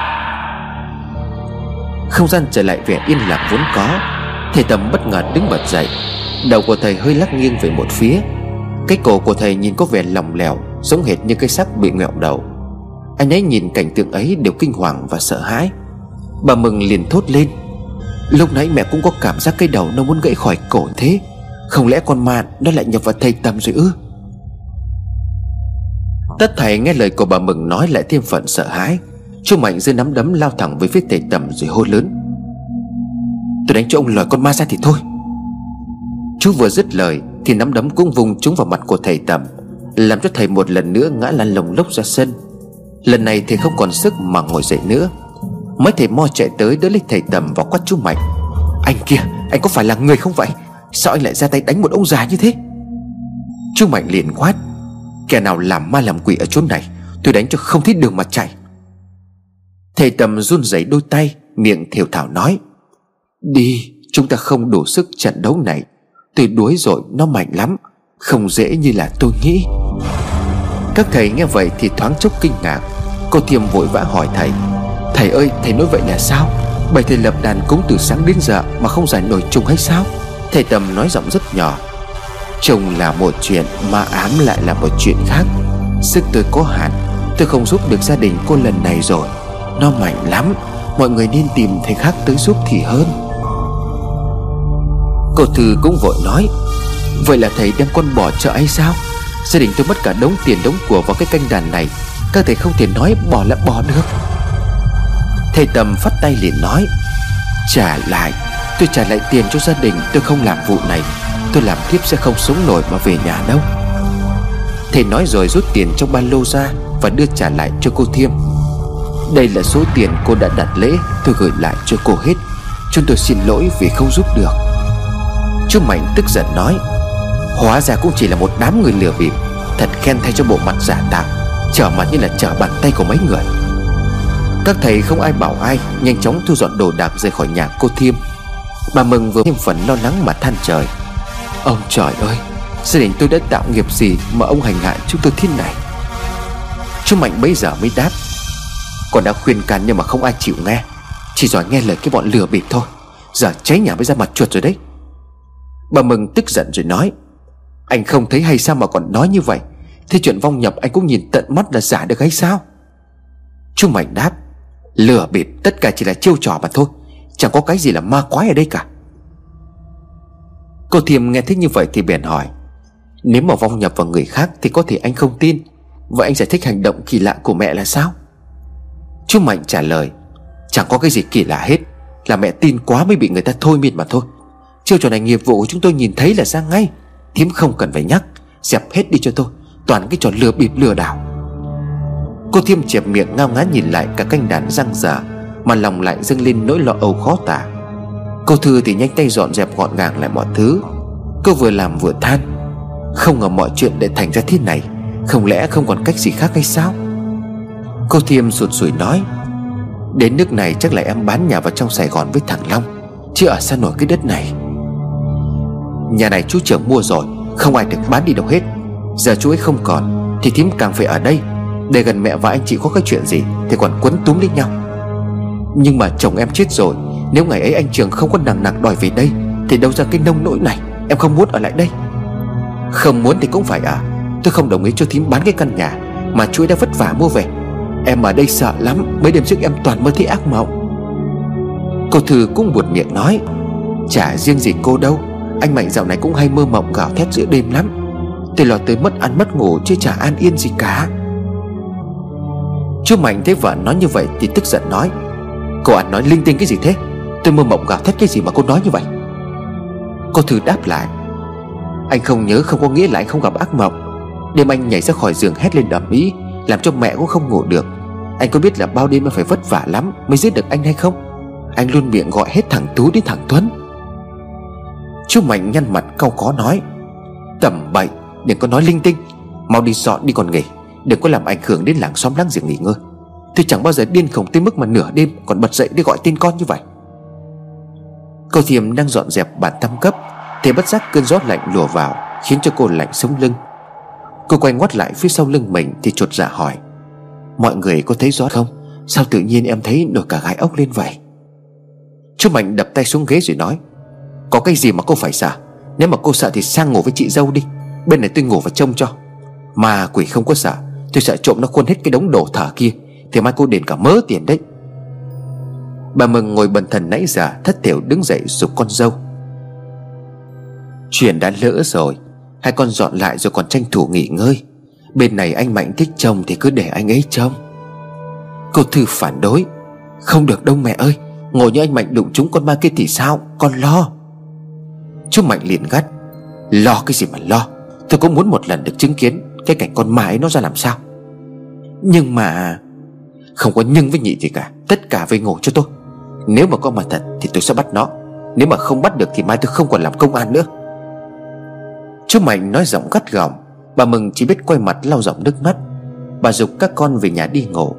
S1: Không gian trở lại vẻ yên lặng vốn có, Thầy Tầm bất ngờ đứng bật dậy. Đầu của thầy hơi lắc nghiêng về một phía. Cái cổ của thầy nhìn có vẻ lỏng lẻo, Giống hệt như cái xác bị ngẹo đầu. Anh ấy nhìn cảnh tượng ấy đều kinh hoàng và sợ hãi. Bà Mừng liền thốt lên. Lúc nãy mẹ cũng có cảm giác cái đầu nó muốn gãy khỏi cổ thế. Không lẽ con ma nó lại nhập vào thầy tầm rồi ư? Tất thầy nghe lời của bà Mừng nói lại thêm phần sợ hãi. Chú Mạnh giơ nắm đấm lao thẳng với phía thầy tầm rồi hô lớn. Tôi đánh cho ông lòi con ma ra thì thôi. Chú vừa dứt lời Thì nắm đấm cũng vùng trúng vào mặt của thầy tầm, Làm cho thầy một lần nữa ngã lăn lồng lốc ra sân. Lần này thầy không còn sức mà ngồi dậy nữa. Mấy thầy mo chạy tới đỡ lấy thầy tầm và quát chú Mạnh. Anh kia, anh có phải là người không vậy? Sao anh lại ra tay đánh một ông già như thế? Chú Mạnh liền quát. Kẻ nào làm ma làm quỷ ở chỗ này, Tôi đánh cho không thấy đường mà chạy. Thầy tầm run rẩy đôi tay, Miệng thều thảo nói. Đi, chúng ta không đủ sức trận đấu này. Tôi đuối rồi, nó mạnh lắm. Không dễ như là tôi nghĩ. Các thầy nghe vậy thì thoáng chốc kinh ngạc. Cô Thiêm vội vã hỏi thầy. Thầy ơi, thầy nói vậy là sao? Bảy thầy lập đàn cúng từ sáng đến giờ Mà không giải nổi chung hay sao? Thầy Tầm nói giọng rất nhỏ. Chồng là một chuyện Mà ám lại là một chuyện khác. Sức tôi có hạn, Tôi không giúp được gia đình cô lần này rồi. Nó mạnh lắm, Mọi người nên tìm thầy khác tới giúp thì hơn. Cô Thư cũng vội nói, Vậy là thầy đem con bỏ chợ hay sao? Gia đình tôi mất cả đống tiền đống của vào cái canh đàn này. Các thầy không thể nói bỏ là bỏ được. Thầy Tầm phát tay liền nói, Trả lại, Tôi trả lại tiền cho gia đình, Tôi không làm vụ này. Tôi làm tiếp sẽ không sống nổi mà về nhà đâu. Thầy nói rồi rút tiền trong ba lô ra Và đưa trả lại cho cô Thiêm. Đây là số tiền cô đã đặt lễ, Tôi gửi lại cho cô hết. Chúng tôi xin lỗi vì không giúp được. Chú Mạnh tức giận nói, Hóa ra cũng chỉ là một đám người lừa bịp, Thật khen thay cho bộ mặt giả tạo Trở mặt như là trở bàn tay của mấy người. Các thầy không ai bảo ai, Nhanh chóng thu dọn đồ đạc rời khỏi nhà cô Thiêm. Bà Mừng vừa thêm phần lo lắng mà than trời. Ông trời ơi, Gia đình tôi đã tạo nghiệp gì Mà ông hành hạ chúng tôi thế này? Chú Mạnh bây giờ mới đáp. Còn đã khuyên can nhưng mà không ai chịu nghe. Chỉ giỏi nghe lời cái bọn lừa bịp thôi. Giờ cháy nhà mới ra mặt chuột rồi đấy. Bà Mừng tức giận rồi nói. Anh không thấy hay sao mà còn nói như vậy? Thế chuyện vong nhập anh cũng nhìn tận mắt là giả được hay sao? Chú Mạnh đáp. Lừa bịp tất cả chỉ là chiêu trò mà thôi. Chẳng có cái gì là ma quái ở đây cả. Cô Thiềm nghe thích như vậy thì bèn hỏi, Nếu mà vong nhập vào người khác Thì có thể anh không tin. Vậy anh giải thích hành động kỳ lạ của mẹ là sao? Chú Mạnh trả lời, Chẳng có cái gì kỳ lạ hết, Là mẹ tin quá mới bị người ta thôi miên mà thôi. Chiêu trò này nghiệp vụ của chúng tôi nhìn thấy là ra ngay Thiếm không cần phải nhắc, Dẹp hết đi cho tôi, Toàn cái trò lừa bịp lừa đảo. Cô Thiêm chẹp miệng ngao ngán nhìn lại cả canh đàn răng dở Mà lòng lại dâng lên nỗi lo âu khó tả. Cô Thư thì nhanh tay dọn dẹp gọn gàng lại mọi thứ. Cô vừa làm vừa than, Không ngờ mọi chuyện lại thành ra thế này, Không lẽ không còn cách gì khác hay sao? Cô Thiêm sụt sùi nói, Đến nước này chắc là em bán nhà vào trong Sài Gòn với thằng Long, Chứ ở xa nổi cái đất này. Nhà này chú trưởng mua rồi, Không ai được bán đi đâu hết. Giờ chú ấy không còn, Thì thím càng phải ở đây. Để gần mẹ và anh chị có cái chuyện gì Thì còn quấn túm lấy nhau. Nhưng mà chồng em chết rồi, Nếu ngày ấy anh Trường không có nặng nặng đòi về đây, Thì đâu ra cái nông nỗi này, Em không muốn ở lại đây. Không muốn thì cũng phải à Tôi không đồng ý cho thím bán cái căn nhà Mà chú ấy đã vất vả mua về. Em ở đây sợ lắm, Mấy đêm trước em toàn mơ thấy ác mộng. Cô Thư cũng buột miệng nói, Chả riêng gì cô đâu, Anh Mạnh dạo này cũng hay mơ mộng gào thét giữa đêm lắm. Tôi lo tới mất ăn mất ngủ Chứ chả an yên gì cả. Chú Mạnh thấy vợ nói như vậy Thì tức giận nói, Cô ăn nói linh tinh cái gì thế? Tôi mơ mộng gào thét cái gì mà cô nói như vậy? Cô Thư đáp lại, Anh không nhớ không có nghĩa là anh không gặp ác mộng. Đêm anh nhảy ra khỏi giường hét lên đầm ý, Làm cho mẹ cũng không ngủ được. Anh có biết là bao đêm em phải vất vả lắm Mới giết được anh hay không? Anh luôn miệng gọi hết thằng Tú đến thằng Tuấn. Chú Mạnh nhăn mặt cau có nói, Tầm bậy, Đừng có nói linh tinh, Mau đi dọn đi còn nghỉ Đừng có làm ảnh hưởng đến làng xóm láng giềng nghỉ ngơi. Tôi chẳng bao giờ điên khổng tới mức mà nửa đêm Còn bật dậy để gọi tên con như vậy. Cô Thiềm đang dọn dẹp bàn tam cấp Thì bất giác cơn gió lạnh lùa vào, Khiến cho cô lạnh sống lưng. Cô quay ngoắt lại phía sau lưng mình Thì chột dạ hỏi, Mọi người có thấy gió không? Sao tự nhiên em thấy nổi cả gai ốc lên vậy? Chú Mạnh đập tay xuống ghế rồi nói, Có cái gì mà cô phải sợ Nếu mà cô sợ thì sang ngủ với chị dâu đi. Bên này tôi ngủ và trông cho. Mà quỷ không có sợ Tôi sợ trộm nó khuôn hết cái đống đổ thở kia, Thì mai cô đền cả mớ tiền đấy. Bà Mừng ngồi bần thần nãy giờ, Thất thiểu đứng dậy dục con dâu. Chuyện đã lỡ rồi, Hai con dọn lại rồi còn tranh thủ nghỉ ngơi. Bên này anh Mạnh thích chồng Thì cứ để anh ấy trông. Cô Thư phản đối, Không được đâu mẹ ơi, Ngồi như anh Mạnh đụng chúng con ma kia thì sao, Con lo. Chú Mạnh liền gắt, Lo cái gì mà lo, Tôi cũng muốn một lần được chứng kiến. Cái cảnh con ma ấy nó ra làm sao? Nhưng mà Không có nhưng với nhị gì cả, Tất cả về ngồi cho tôi. Nếu mà có mà thật thì tôi sẽ bắt nó, Nếu mà không bắt được thì mai tôi không còn làm công an nữa. Chú Mạnh nói giọng gắt gỏng, Bà Mừng chỉ biết quay mặt lau giọng nước mắt. Bà dục các con về nhà đi ngủ.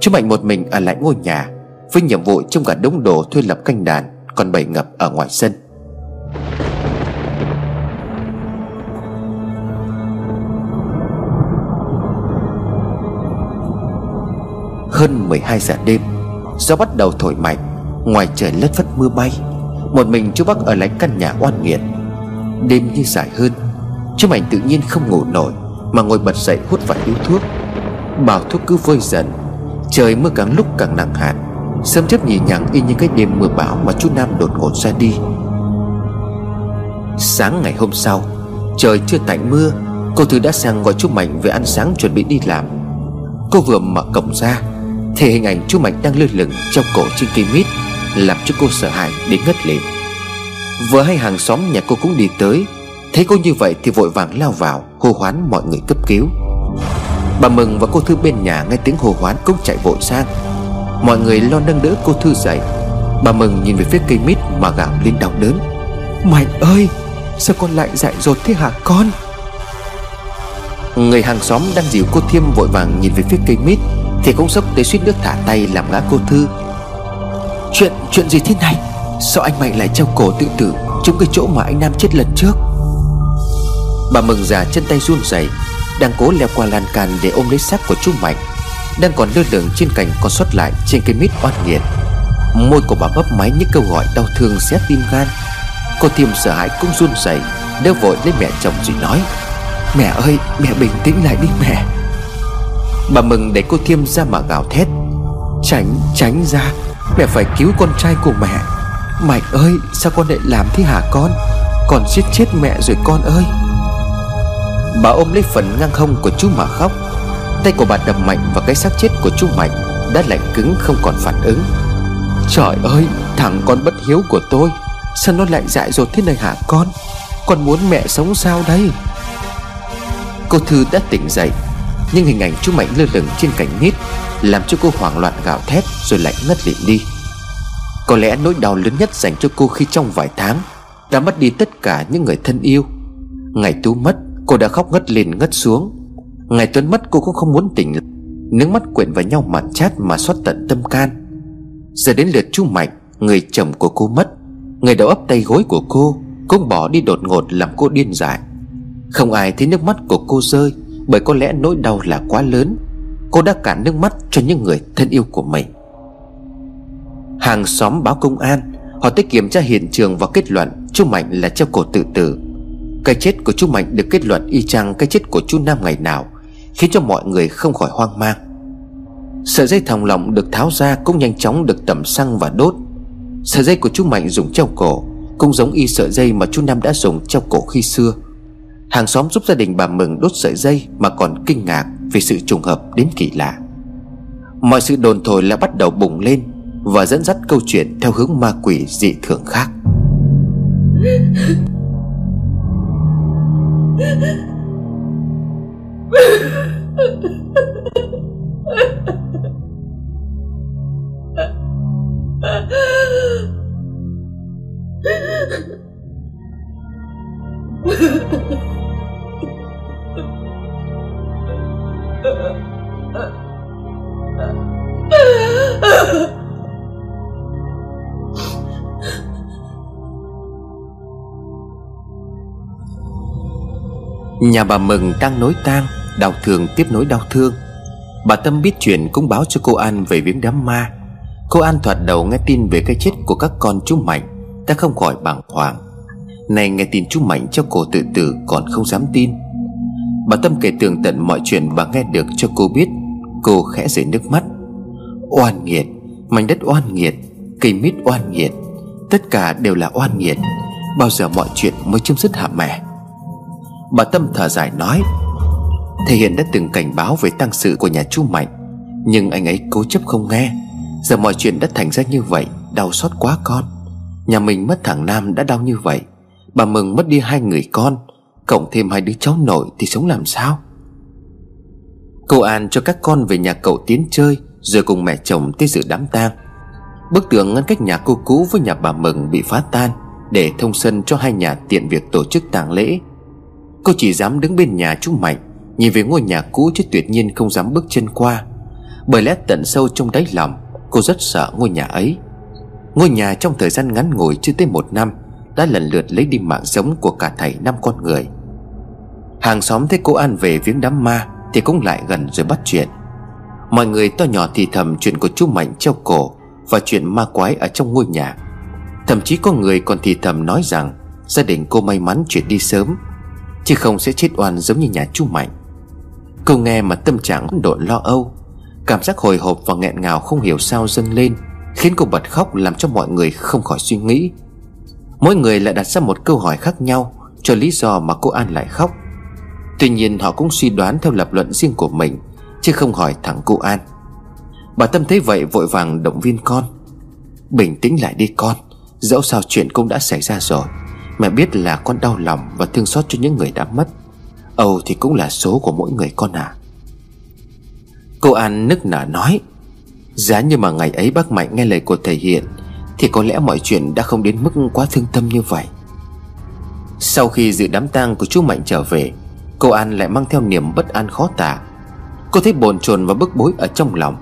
S1: Chú Mạnh một mình ở lại ngôi nhà, Với nhiệm vụ trong cả đống đồ thuê lập canh đàn, Còn bầy ngập ở ngoài sân. Hơn 12 giờ đêm, Gió bắt đầu thổi mạnh, Ngoài trời lất phất mưa bay. Một mình chú Bắc ở lại căn nhà oan nghiệt. Đêm như dài hơn, Chú Mạnh tự nhiên không ngủ nổi, Mà ngồi bật dậy hút vài điếu thuốc. Bảo thuốc cứ vơi dần, Trời mưa càng lúc càng nặng hạt. Sớm chớp nhì nhằng y như cái đêm mưa bão Mà chú Nam đột ngột ra đi. Sáng ngày hôm sau, Trời chưa tạnh mưa, Cô Thư đã sang gọi chú Mạnh về ăn sáng chuẩn bị đi làm. Cô vừa mở cổng ra thì hình ảnh chú Mạnh đang lơ lửng trong cổ trên cây mít Làm cho cô sợ hãi đến ngất lịm Vừa hay hàng xóm nhà cô cũng đi tới Thấy cô như vậy thì vội vàng lao vào Hô hoán mọi người cấp cứu. Bà Mừng và cô Thư bên nhà nghe tiếng hô hoán cũng chạy vội sang. Mọi người lo nâng đỡ cô Thư dậy. Bà Mừng nhìn về phía cây mít mà gào lên đau đớn. Mạnh ơi Sao con lại dại dột thế hả con? Người hàng xóm đang dìu cô Thiêm vội vàng nhìn về phía cây mít thì cũng sốc tới suýt nước thả tay làm ngã cô Thư. Chuyện, chuyện gì thế này? Sao anh Mạnh lại treo cổ tự tử Trúng cái chỗ mà anh Nam chết lần trước? Bà mừng già chân tay run rẩy Đang cố leo qua lan can để ôm lấy xác của chú Mạnh Đang còn lơ lửng trên cành còn sót lại trên cây mít oan nghiệt. Môi của bà bấp máy những câu gọi đau thương xé tim gan. Cô Thiêm sợ hãi cũng run rẩy Đeo vội lấy mẹ chồng rồi nói Mẹ ơi mẹ bình tĩnh lại đi mẹ. Bà mừng để cô Thiêm ra mà gào thét. Tránh tránh ra, Mẹ phải cứu con trai của mẹ. Mạnh ơi, sao con lại làm thế hả con? Con giết chết mẹ rồi con ơi. Bà ôm lấy phần ngang hông của chú mà khóc. Tay của bà đập mạnh vào cái xác chết của chú Mạnh, Đã lạnh cứng, không còn phản ứng. Trời ơi, thằng con bất hiếu của tôi, Sao nó lại dại dột thế này hả con? Con muốn mẹ sống sao đây? Cô Thư đã tỉnh dậy nhưng hình ảnh chú Mạnh lơ lửng trên cành nít Làm cho cô hoảng loạn gào thét Rồi lại ngất lịm đi. Có lẽ nỗi đau lớn nhất dành cho cô khi trong vài tháng Đã mất đi tất cả những người thân yêu. Ngày Tú mất, Cô đã khóc ngất lên ngất xuống. Ngày Tuấn mất, cô cũng không muốn tỉnh Nước mắt quyện vào nhau mặn chát mà xót tận tâm can. Giờ đến lượt chú Mạnh, Người chồng của cô mất. Người đầu ấp tay gối của cô Cũng bỏ đi đột ngột làm cô điên dại. Không ai thấy nước mắt của cô rơi. Bởi có lẽ nỗi đau là quá lớn. Cô đã cản nước mắt cho những người thân yêu của mình. Hàng xóm báo công an, Họ tới kiểm tra hiện trường và kết luận Chú Mạnh là treo cổ tự tử. Cái chết của chú Mạnh được kết luận y chang cái chết của chú Nam ngày nào, Khiến cho mọi người không khỏi hoang mang. Sợi dây thòng lọng được tháo ra cũng nhanh chóng được tẩm xăng và đốt. Sợi dây của chú Mạnh dùng treo cổ, Cũng giống y sợi dây mà chú Nam đã dùng treo cổ khi xưa. Hàng xóm giúp gia đình bà Mừng đốt sợi dây Mà còn kinh ngạc vì sự trùng hợp đến kỳ lạ. Mọi sự đồn thổi lại bắt đầu bùng lên Và dẫn dắt câu chuyện theo hướng ma quỷ dị thường khác. *laughs* Nhà bà Mừng đang nối tang Đau thương tiếp nối đau thương. Bà Tâm biết chuyện cũng báo cho cô An về viếng đám ma. Cô An thoạt đầu nghe tin về cái chết của các con chú Mạnh, Ta không khỏi bàng hoàng. Này nghe tin chú Mạnh cho cổ tự tử còn không dám tin. Bà Tâm kể tường tận mọi chuyện bà nghe được cho cô biết. Cô khẽ rơi nước mắt. Oan nghiệt, Mảnh đất oan nghiệt, Cây mít oan nghiệt, Tất cả đều là oan nghiệt. Bao giờ mọi chuyện mới chấm dứt hả mẹ? Bà Tâm thở dài nói Thầy Hiện đã từng cảnh báo về tăng sự của nhà chú Mạnh, Nhưng anh ấy cố chấp không nghe. Giờ mọi chuyện đã thành ra như vậy, Đau xót quá con. Nhà mình mất thằng Nam đã đau như vậy. Bà mừng mất đi hai người con. Cộng thêm hai đứa cháu nội thì sống làm sao? Cô An cho các con về nhà cậu Tiến chơi, Rồi cùng mẹ chồng tới dự đám tang. Bức tường ngăn cách nhà cô cũ với nhà bà Mừng bị phá tan, Để thông sân cho hai nhà tiện việc tổ chức tang lễ. Cô chỉ dám đứng bên nhà chú Mạnh, Nhìn về ngôi nhà cũ chứ tuyệt nhiên không dám bước chân qua. Bởi lẽ tận sâu trong đáy lòng, Cô rất sợ ngôi nhà ấy. Ngôi nhà trong thời gian ngắn ngủi chưa tới một năm, Đã lần lượt lấy đi mạng sống của cả thầy năm con người. Hàng xóm thấy cô An về viếng đám ma Thì cũng lại gần rồi bắt chuyện. Mọi người to nhỏ thì thầm chuyện của chú Mạnh treo cổ Và chuyện ma quái ở trong ngôi nhà. Thậm chí có người còn thì thầm nói rằng Gia đình cô may mắn chuyển đi sớm, Chứ không sẽ chết oan giống như nhà chú Mạnh. Cô nghe mà tâm trạng độn lo âu, Cảm giác hồi hộp và nghẹn ngào không hiểu sao dâng lên, Khiến cô bật khóc làm cho mọi người không khỏi suy nghĩ. Mỗi người lại đặt ra một câu hỏi khác nhau Cho lý do mà cô An lại khóc. Tuy nhiên họ cũng suy đoán theo lập luận riêng của mình, Chứ không hỏi thẳng cô An. Bà Tâm thấy vậy vội vàng động viên con. Bình tĩnh lại đi con, Dẫu sao chuyện cũng đã xảy ra rồi. Mẹ biết là con đau lòng và thương xót cho những người đã mất. Âu thì cũng là số của mỗi người con à Cô An nức nở nói, Giá như mà ngày ấy bác Mạnh nghe lời của thầy Hiện Thì có lẽ mọi chuyện đã không đến mức quá thương tâm như vậy. Sau khi dự đám tang của chú Mạnh trở về Cô An lại mang theo niềm bất an khó tả. Cô thấy bồn chồn và bức bối ở trong lòng.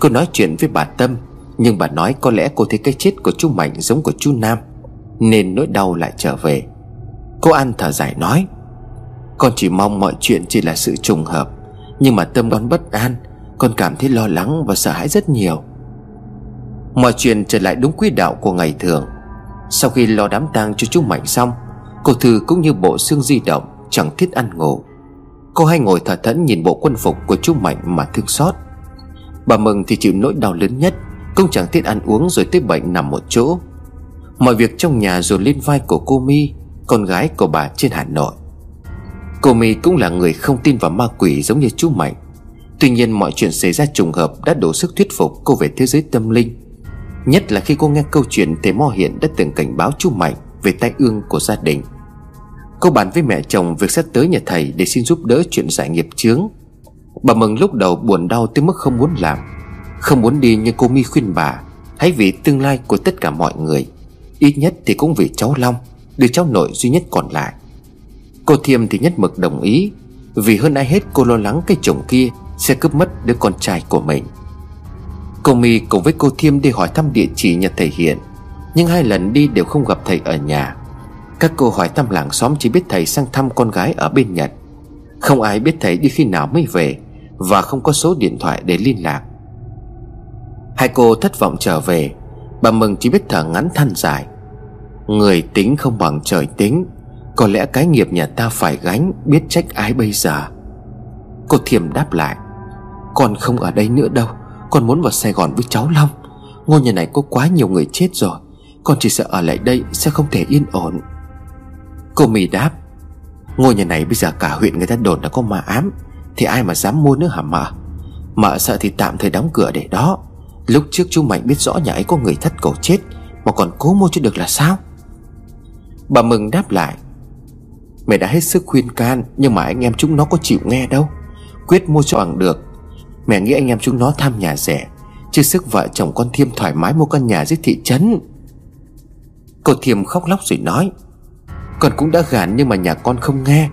S1: Cô nói chuyện với bà Tâm, Nhưng bà nói có lẽ cô thấy cái chết của chú Mạnh giống của chú Nam, Nên nỗi đau lại trở về. Cô An thở dài nói, Con chỉ mong mọi chuyện chỉ là sự trùng hợp, Nhưng mà tâm con bất an, Con cảm thấy lo lắng và sợ hãi rất nhiều. Mọi chuyện trở lại đúng quỹ đạo của ngày thường. Sau khi lo đám tang cho chú Mạnh xong, Cô Thư cũng như bộ xương di động Chẳng thiết ăn ngủ Cô hay ngồi thở thẫn nhìn bộ quân phục của chú Mạnh mà thương xót. Bà Mừng thì chịu nỗi đau lớn nhất, Cũng chẳng thiết ăn uống rồi tới bệnh nằm một chỗ. Mọi việc trong nhà dồn lên vai của cô Mi, Con gái của bà trên Hà Nội. Cô Mi cũng là người không tin vào ma quỷ giống như chú Mạnh. Tuy nhiên mọi chuyện xảy ra trùng hợp đã đủ sức thuyết phục cô về thế giới tâm linh. Nhất là khi cô nghe câu chuyện thầy Mo Hiện đã từng cảnh báo chú Mạnh về tai ương của gia đình. Cô bàn với mẹ chồng việc sẽ tới nhà thầy để xin giúp đỡ chuyện giải nghiệp chướng. Bà Mừng lúc đầu buồn đau tới mức không muốn làm, Không muốn đi nhưng cô mi khuyên bà, Hãy vì tương lai của tất cả mọi người. Ít nhất thì cũng vì cháu Long Đứa cháu nội duy nhất còn lại. Cô Thiêm thì nhất mực đồng ý, Vì hơn ai hết cô lo lắng cái chồng kia Sẽ cướp mất đứa con trai của mình. Cô mi cùng với cô Thiêm đi hỏi thăm địa chỉ nhà thầy Hiện, Nhưng hai lần đi đều không gặp thầy ở nhà. Các cô hỏi thăm làng xóm chỉ biết thầy sang thăm con gái ở bên Nhật. Không ai biết thầy đi khi nào mới về Và không có số điện thoại để liên lạc. Hai cô thất vọng trở về. Bà Mừng chỉ biết thở ngắn than dài. Người tính không bằng trời tính. Có lẽ cái nghiệp nhà ta phải gánh, Biết trách ai bây giờ? Cô Thiềm đáp lại. Con không ở đây nữa đâu. Con muốn vào Sài Gòn với cháu Long. Ngôi nhà này có quá nhiều người chết rồi. Con chỉ sợ ở lại đây sẽ không thể yên ổn. Cô mì đáp, Ngôi nhà này bây giờ cả huyện người ta đồn là có ma ám, Thì ai mà dám mua nữa hả mợ Mợ sợ thì tạm thời đóng cửa để đó. Lúc trước chú Mạnh biết rõ nhà ấy có người thất cổ chết, Mà còn cố mua cho được là sao? Bà Mừng đáp lại, Mẹ đã hết sức khuyên can, Nhưng mà anh em chúng nó có chịu nghe đâu. Quyết mua cho bằng được. Mẹ nghĩ anh em chúng nó tham nhà rẻ, Chứ sức vợ chồng con Thiêm thoải mái mua căn nhà dưới thị trấn. Cô Thiêm khóc lóc rồi nói con cũng đã gạn nhưng mà nhà con không nghe.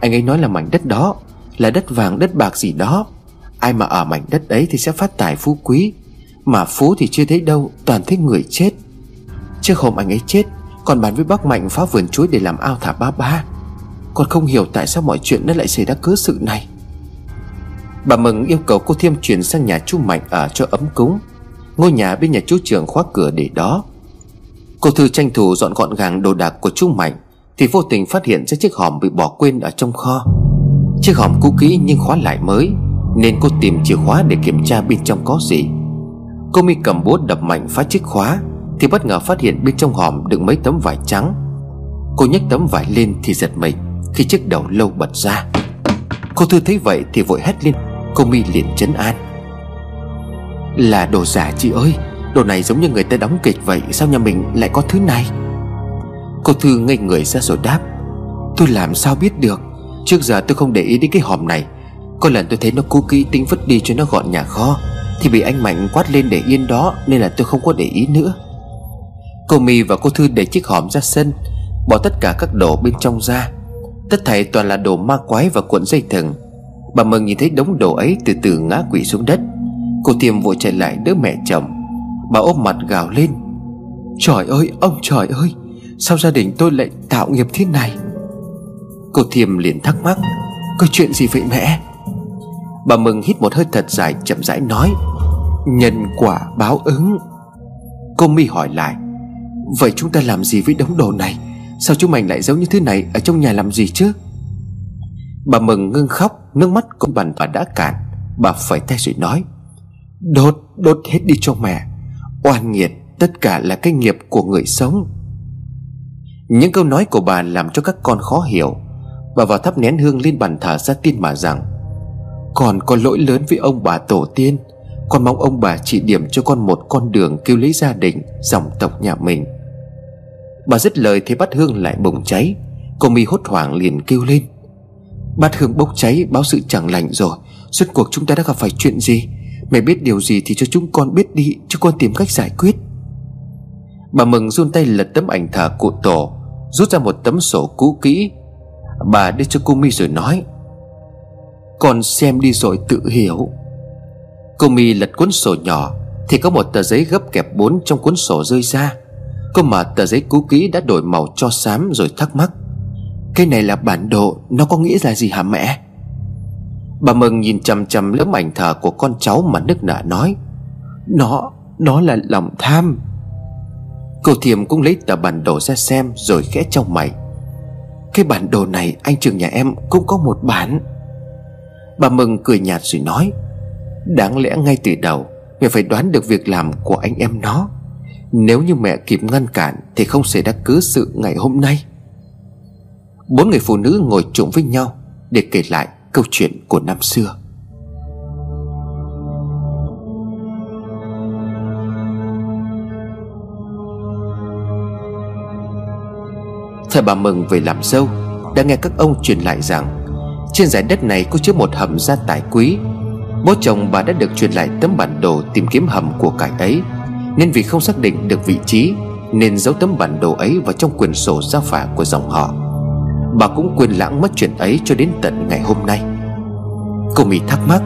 S1: Anh ấy nói là mảnh đất đó, Là đất vàng, đất bạc gì đó. Ai mà ở mảnh đất ấy thì sẽ phát tài phú quý. Mà phú thì chưa thấy đâu, Toàn thấy người chết. Trước hôm anh ấy chết Còn bàn với bác Mạnh phá vườn chuối để làm ao thả ba ba. Con không hiểu tại sao mọi chuyện nó lại xảy ra cớ sự này. Bà Mừng yêu cầu cô Thiêm chuyển sang nhà chú Mạnh ở cho ấm cúng. Ngôi nhà bên nhà chú trưởng khóa cửa để đó. Cô Thư tranh thủ dọn gọn gàng đồ đạc của chú Mạnh. Thì vô tình phát hiện ra chiếc hòm bị bỏ quên ở trong kho. Chiếc hòm cũ kỹ nhưng khóa lại mới, Nên cô tìm chìa khóa để kiểm tra bên trong có gì. Cô mi cầm búa đập mạnh phá chiếc khóa, Thì bất ngờ phát hiện bên trong hòm đựng mấy tấm vải trắng. Cô nhấc tấm vải lên thì giật mình Khi chiếc đầu lâu bật ra. Cô Thư thấy vậy thì vội hét lên, Cô mi liền chấn an. Là đồ giả chị ơi, Đồ này giống như người ta đóng kịch vậy, Sao nhà mình lại có thứ này? Cô Thư ngây người ra rồi đáp. Tôi làm sao biết được? Trước giờ tôi không để ý đến cái hòm này. Có lần tôi thấy nó cũ kỹ tính vứt đi cho nó gọn nhà kho, Thì bị anh Mạnh quát lên để yên đó, Nên là tôi không có để ý nữa. Cô My và cô Thư để chiếc hòm ra sân, Bỏ tất cả các đồ bên trong ra. Tất thảy toàn là đồ ma quái và cuộn dây thừng. Bà Mừng nhìn thấy đống đồ ấy từ từ ngã quỷ xuống đất. Cô Tiêm vội chạy lại đỡ mẹ chồng. Bà ôm mặt gào lên. Trời ơi, ông trời ơi Sao gia đình tôi lại tạo nghiệp thế này? Cô Thiêm liền thắc mắc Có chuyện gì vậy mẹ? Bà Mừng hít một hơi thật dài chậm rãi nói Nhân quả báo ứng. Cô mi hỏi lại Vậy chúng ta làm gì với đống đồ này? Sao chú mình lại giấu như thế này Ở trong nhà làm gì chứ? Bà Mừng ngưng khóc Nước mắt cũng bàn và đã cạn. Bà phải tay rồi nói Đốt, đốt hết đi cho mẹ. Oan nghiệt, tất cả là cái nghiệp của người sống. Những câu nói của bà làm cho các con khó hiểu. Bà vào thắp nén hương lên bàn thờ ra tin mà rằng Con có lỗi lớn với ông bà tổ tiên. Con mong ông bà chỉ điểm cho con một con đường Kêu lấy gia đình, Dòng tộc nhà mình. Bà dứt lời thì bát hương lại bùng cháy. Cô mi hốt hoảng liền kêu lên, Bát hương bốc cháy, báo sự chẳng lành rồi. Suốt cuộc chúng ta đã gặp phải chuyện gì? Mẹ biết điều gì thì cho chúng con biết đi, Cho con tìm cách giải quyết. Bà mừng run tay lật tấm ảnh thờ cụ tổ. Rút ra một tấm sổ cũ kỹ. Bà đưa cho cô mi rồi nói Con xem đi rồi tự hiểu. Cô mi lật cuốn sổ nhỏ Thì có một tờ giấy gấp kẹp bốn trong cuốn sổ rơi ra. Cô mở tờ giấy cũ kỹ đã đổi màu cho xám rồi thắc mắc Cái này là bản đồ Nó có nghĩa là gì hả mẹ? Bà Mừng nhìn chằm chằm lớp ảnh thờ của con cháu mà nức nở nói Nó, nó là lòng tham. Cô Thiềm cũng lấy tờ bản đồ ra xem rồi khẽ trong mày. Cái bản đồ này anh trường nhà em cũng có một bản. Bà Mừng cười nhạt rồi nói, Đáng lẽ ngay từ đầu Mẹ phải đoán được việc làm của anh em nó. Nếu như mẹ kịp ngăn cản Thì không xảy ra cứ sự ngày hôm nay. Bốn người phụ nữ ngồi trụng với nhau Để kể lại câu chuyện của năm xưa. Thời bà Mừng về làm dâu, Đã nghe các ông truyền lại rằng, Trên giải đất này có chứa một hầm gia tài quý. Bố chồng bà đã được truyền lại tấm bản đồ tìm kiếm hầm của cải ấy. Nên vì không xác định được vị trí, Nên giấu tấm bản đồ ấy vào trong quyển sổ gia phả của dòng họ. Bà cũng quên lãng mất chuyện ấy cho đến tận ngày hôm nay. Cô Mỹ thắc mắc,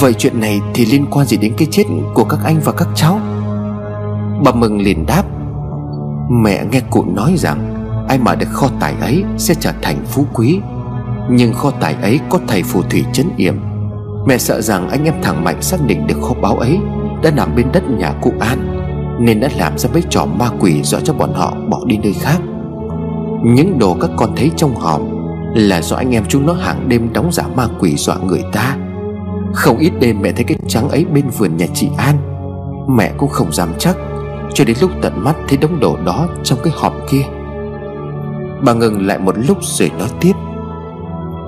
S1: Vậy chuyện này thì liên quan gì đến cái chết của các anh và các cháu? Bà Mừng liền đáp, Mẹ nghe cụ nói rằng Ai mà được kho tài ấy sẽ trở thành phú quý. Nhưng kho tài ấy có thầy phù thủy chấn yểm. Mẹ sợ rằng anh em thằng Mạnh xác định được kho báu ấy Đã nằm bên đất nhà cụ An, Nên đã làm ra mấy trò ma quỷ dọa cho bọn họ bỏ đi nơi khác. Những đồ các con thấy trong hòm Là do anh em chúng nó hàng đêm đóng giả ma quỷ dọa người ta. Không ít đêm mẹ thấy cái trắng ấy bên vườn nhà chị An. Mẹ cũng không dám chắc, Cho đến lúc tận mắt thấy đống đồ đó trong cái hòm kia. Bà ngừng lại một lúc rồi nói tiếp.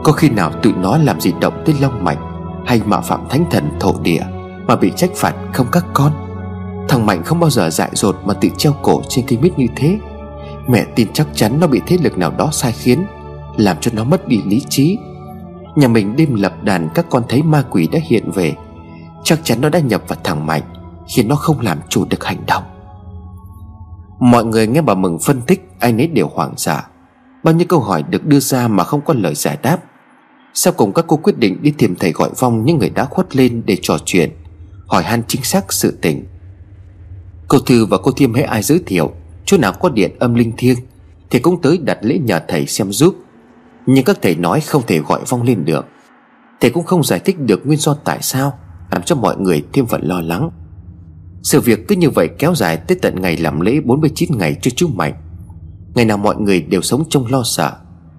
S1: Có khi nào tụi nó làm gì động tới Long Mạnh Hay mạo phạm thánh thần thổ địa Mà bị trách phạt không các con? Thằng Mạnh không bao giờ dại dột Mà tự treo cổ trên cây mít như thế. Mẹ tin chắc chắn nó bị thế lực nào đó sai khiến, Làm cho nó mất đi lý trí. Nhà mình đêm lập đàn Các con thấy ma quỷ đã hiện về. Chắc chắn nó đã nhập vào thằng Mạnh, Khiến nó không làm chủ được hành động. Mọi người nghe bà Mừng phân tích, Ai nấy đều hoảng sợ Bao nhiêu câu hỏi được đưa ra mà không có lời giải đáp. Sau cùng các cô quyết định đi tìm thầy gọi vong những người đã khuất lên để trò chuyện, Hỏi han chính xác sự tình. Cô Thư và cô Thiêm hãy ai giới thiệu, Chỗ nào có điện âm linh thiêng Thì cũng tới đặt lễ nhờ thầy xem giúp. Nhưng các thầy nói không thể gọi vong lên được. Thầy cũng không giải thích được nguyên do tại sao, Làm cho mọi người thêm phần lo lắng. Sự việc cứ như vậy kéo dài tới tận ngày làm lễ 49 ngày cho chú Mạnh. Ngày nào mọi người đều sống trong lo sợ,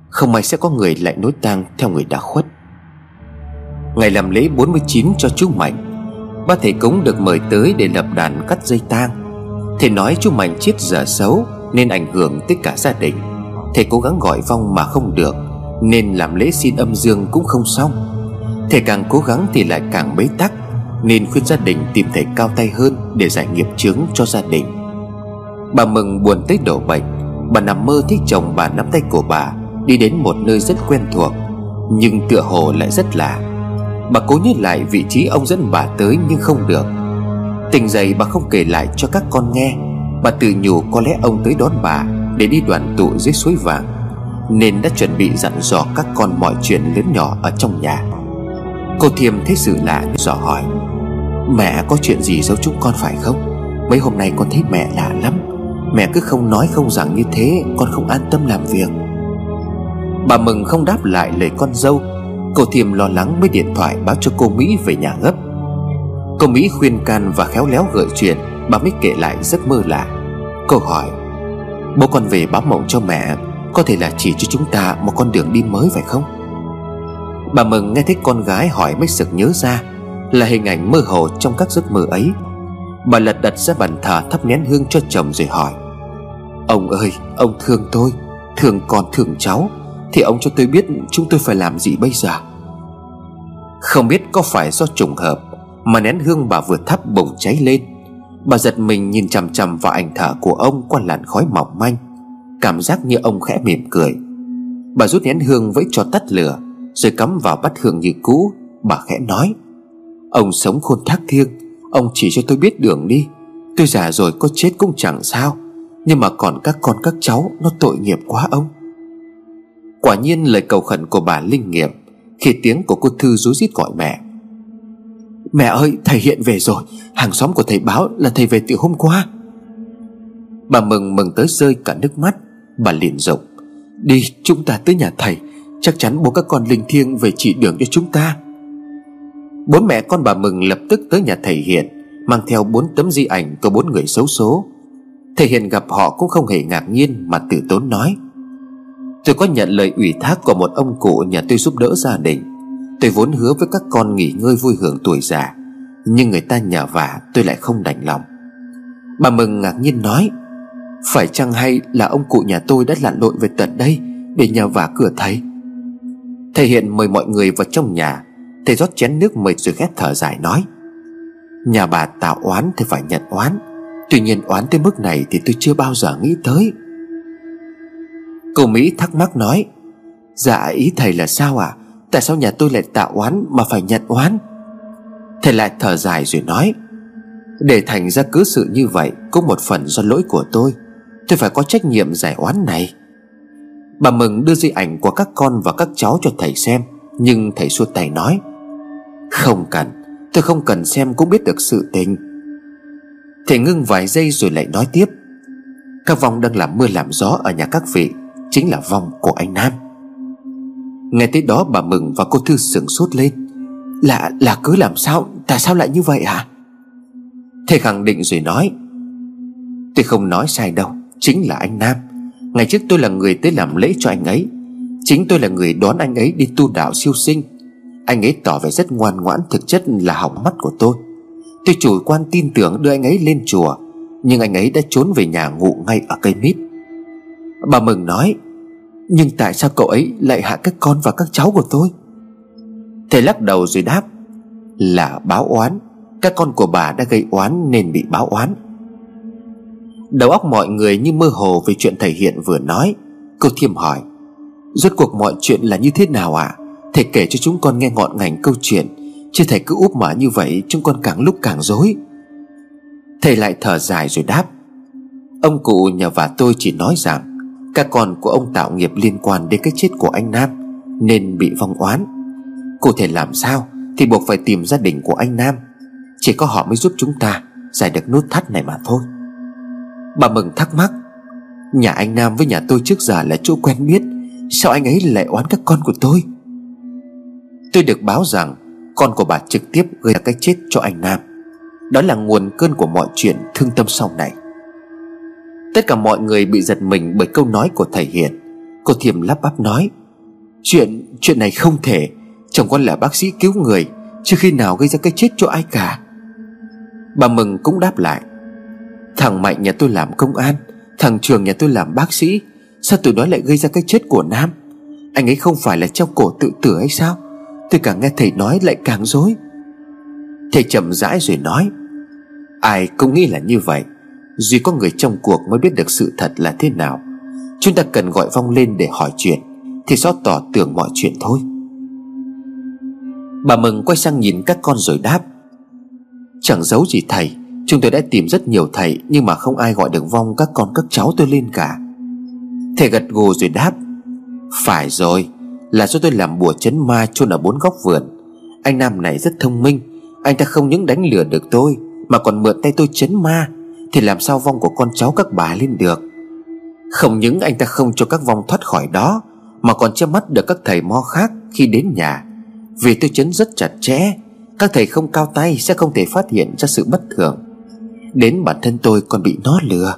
S1: Không may sẽ có người lại nối tang theo người đã khuất. Ngày làm lễ 49 cho chú Mạnh, Ba thầy cúng được mời tới để lập đàn cắt dây tang. Thầy nói chú Mạnh chết giờ xấu Nên ảnh hưởng tới cả gia đình. Thầy cố gắng gọi vong mà không được, Nên làm lễ xin âm dương cũng không xong. Thầy càng cố gắng thì lại càng bế tắc, Nên khuyên gia đình tìm thầy cao tay hơn Để giải nghiệp chướng cho gia đình. Bà mừng buồn tới đổ bệnh Bà nằm mơ thấy chồng bà nắm tay của bà Đi đến một nơi rất quen thuộc, Nhưng tựa hồ lại rất lạ. Bà cố nhớ lại vị trí ông dẫn bà tới nhưng không được. Tỉnh dậy bà không kể lại cho các con nghe. Bà tự nhủ có lẽ ông tới đón bà Để đi đoàn tụ dưới suối vàng, Nên đã chuẩn bị dặn dò các con mọi chuyện lớn nhỏ ở trong nhà. Cô Thiêm thấy sự lạ dò hỏi, Mẹ có chuyện gì giấu chúng con phải không? Mấy hôm nay con thấy mẹ lạ lắm. Mẹ cứ không nói không rằng như thế, Con không an tâm làm việc. Bà Mừng không đáp lại lời con dâu. Cô Thiêm lo lắng mới điện thoại báo cho cô Mỹ về nhà gấp. Cô Mỹ khuyên can và khéo léo gợi chuyện, Bà mới kể lại giấc mơ lạ. Cô hỏi, Bố con về báo mộng cho mẹ, Có thể là chỉ cho chúng ta một con đường đi mới phải không? Bà Mừng nghe thấy con gái hỏi mới sực nhớ ra Là hình ảnh mơ hồ trong các giấc mơ ấy. Bà lật đặt ra bàn thờ thắp nén hương cho chồng rồi hỏi Ông ơi, ông thương tôi, Thương con thương cháu, Thì ông cho tôi biết chúng tôi phải làm gì bây giờ? Không biết có phải do trùng hợp Mà nén hương bà vừa thắp bùng cháy lên. Bà giật mình nhìn chằm chằm vào ảnh thở của ông qua làn khói mỏng manh. Cảm giác như ông khẽ mỉm cười. Bà rút nén hương với cho tắt lửa, Rồi cắm vào bắt hương như cũ. Bà khẽ nói, Ông sống khôn thác thiêng, Ông chỉ cho tôi biết đường đi. Tôi già rồi có chết cũng chẳng sao. Nhưng mà còn các con, các cháu, Nó tội nghiệp quá ông. Quả nhiên lời cầu khẩn của bà linh nghiệm, Khi tiếng của cô Thư rú rít gọi mẹ. Mẹ ơi, thầy hiện về rồi. Hàng xóm của thầy báo là thầy về từ hôm qua. Bà mừng mừng tới rơi cả nước mắt. Bà liền rộng. Đi, chúng ta tới nhà thầy. Chắc chắn bố các con linh thiêng về chỉ đường cho chúng ta. Bố mẹ con bà mừng lập tức tới nhà thầy Hiện, Mang theo bốn tấm di ảnh của bốn người xấu số thể Hiện gặp họ cũng không hề ngạc nhiên Mà tử tốn nói. Tôi có nhận lời ủy thác của một ông cụ nhà tôi giúp đỡ gia đình. Tôi vốn hứa với các con nghỉ ngơi vui hưởng tuổi già, Nhưng người ta nhờ vả, tôi lại không đành lòng. Bà Mừng ngạc nhiên nói, Phải chăng hay là ông cụ nhà tôi đã lặn lội về tận đây Để nhờ vả cửa thầy? Thầy Hiện mời mọi người vào trong nhà, Thầy rót chén nước mời rồi ghét thở dài nói, Nhà bà tạo oán thì phải nhận oán. Tuy nhiên oán tới mức này thì tôi chưa bao giờ nghĩ tới. Cô Mỹ thắc mắc nói Dạ ý thầy là sao à Tại sao nhà tôi lại tạo oán mà phải nhận oán? Thầy lại thở dài rồi nói, Để thành ra cứ sự như vậy Cũng một phần do lỗi của tôi. Tôi phải có trách nhiệm giải oán này. Bà Mừng đưa di ảnh của các con và các cháu cho thầy xem, Nhưng thầy xua tay nói, Không cần, Tôi không cần xem cũng biết được sự tình. Thầy ngưng vài giây rồi lại nói tiếp. Các vong đang làm mưa làm gió ở nhà các vị, Chính là vong của anh Nam. Nghe tới đó bà Mừng và cô Thư sửng sốt lên. Là là cứ làm sao, Tại sao lại như vậy hả? Thầy khẳng định rồi nói. Tôi không nói sai đâu, Chính là anh Nam. Ngày trước tôi là người tới làm lễ cho anh ấy. Chính tôi là người đón anh ấy đi tu đạo siêu sinh. Anh ấy tỏ vẻ rất ngoan ngoãn, Thực chất là hỏng mắt của tôi. Tôi chủ quan tin tưởng đưa anh ấy lên chùa, Nhưng anh ấy đã trốn về nhà ngủ ngay ở cây mít. Bà Mừng nói, Nhưng tại sao cậu ấy lại hạ các con và các cháu của tôi? Thầy lắc đầu rồi đáp, Là báo oán, Các con của bà đã gây oán nên bị báo oán. Đầu óc mọi người như mơ hồ về chuyện thầy Hiện vừa nói. Cô Thiêm hỏi, Rốt cuộc mọi chuyện là như thế nào ạ? À? Thầy kể cho chúng con nghe ngọn ngành câu chuyện Chứ thầy cứ úp mở như vậy, Chúng con càng lúc càng dối Thầy lại thở dài rồi đáp, Ông cụ nhờ và tôi chỉ nói rằng, Các con của ông tạo nghiệp liên quan đến cái chết của anh Nam, Nên bị vong oán. Cụ thể làm sao Thì buộc phải tìm gia đình của anh Nam. Chỉ có họ mới giúp chúng ta Giải được nút thắt này mà thôi. Bà Mừng thắc mắc, Nhà anh Nam với nhà tôi trước giờ là chỗ quen biết, Sao anh ấy lại oán các con của tôi? Tôi được báo rằng con của bà trực tiếp gây ra cái chết cho anh Nam. Đó là nguồn cơn của mọi chuyện thương tâm sau này. Tất cả mọi người bị giật mình bởi câu nói của thầy Hiền. Cô Thiềm lắp bắp nói Chuyện, chuyện này không thể. Chồng con là bác sĩ cứu người Chưa khi nào gây ra cái chết cho ai cả. Bà Mừng cũng đáp lại Thằng Mạnh nhà tôi làm công an Thằng Trường nhà tôi làm bác sĩ Sao tụi nó lại gây ra cái chết của Nam? Anh ấy không phải là treo cổ tự tử hay sao? Tôi càng nghe thầy nói lại càng dối Thầy chậm rãi rồi nói, Ai cũng nghĩ là như vậy. Duy có người trong cuộc mới biết được sự thật là thế nào. Chúng ta cần gọi Vong lên để hỏi chuyện, Thì xót tỏ tưởng mọi chuyện thôi. Bà Mừng quay sang nhìn các con rồi đáp, Chẳng giấu gì thầy, Chúng tôi đã tìm rất nhiều thầy, Nhưng mà không ai gọi được vong các con, các cháu tôi lên cả. Thầy gật gù rồi đáp, Phải rồi là do tôi làm bùa chấn ma chôn ở bốn góc vườn. Anh Nam này rất thông minh. Anh ta không những đánh lừa được tôi, Mà còn mượn tay tôi chấn ma. Thì làm sao vong của con cháu các bà lên được? Không những anh ta không cho các vong thoát khỏi đó, Mà còn che mắt được các thầy mo khác khi đến nhà. Vì tôi chấn rất chặt chẽ, Các thầy không cao tay sẽ không thể phát hiện ra sự bất thường. Đến bản thân tôi còn bị nó lừa.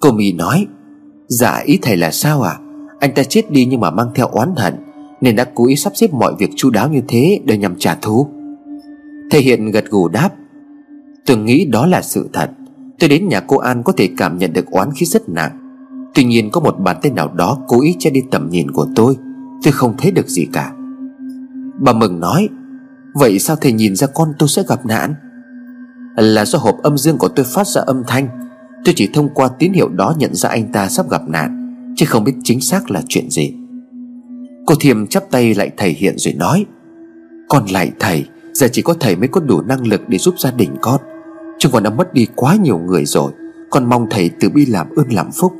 S1: Cô mì nói Dạ ý thầy là sao à anh ta chết đi nhưng mà mang theo oán hận, Nên đã cố ý sắp xếp mọi việc chu đáo như thế Để nhằm trả thù. Thầy Hiện gật gù đáp, Tôi nghĩ đó là sự thật. Tôi đến nhà cô An có thể cảm nhận được oán khí rất nặng. Tuy nhiên có một bàn tay nào đó cố ý che đi tầm nhìn của tôi Tôi không thấy được gì cả. Bà Mừng nói, Vậy sao thầy nhìn ra con tôi sẽ gặp nạn? Là do hộp âm dương của tôi phát ra âm thanh. Tôi chỉ thông qua tín hiệu đó nhận ra anh ta sắp gặp nạn. Chứ không biết chính xác là chuyện gì. Cô Thiềm chắp tay lại thầy Hiện rồi nói Con lại thầy, Giờ chỉ có thầy mới có đủ năng lực để giúp gia đình con. Chúng con đã mất đi quá nhiều người rồi, Con mong thầy từ bi làm ơn làm phúc.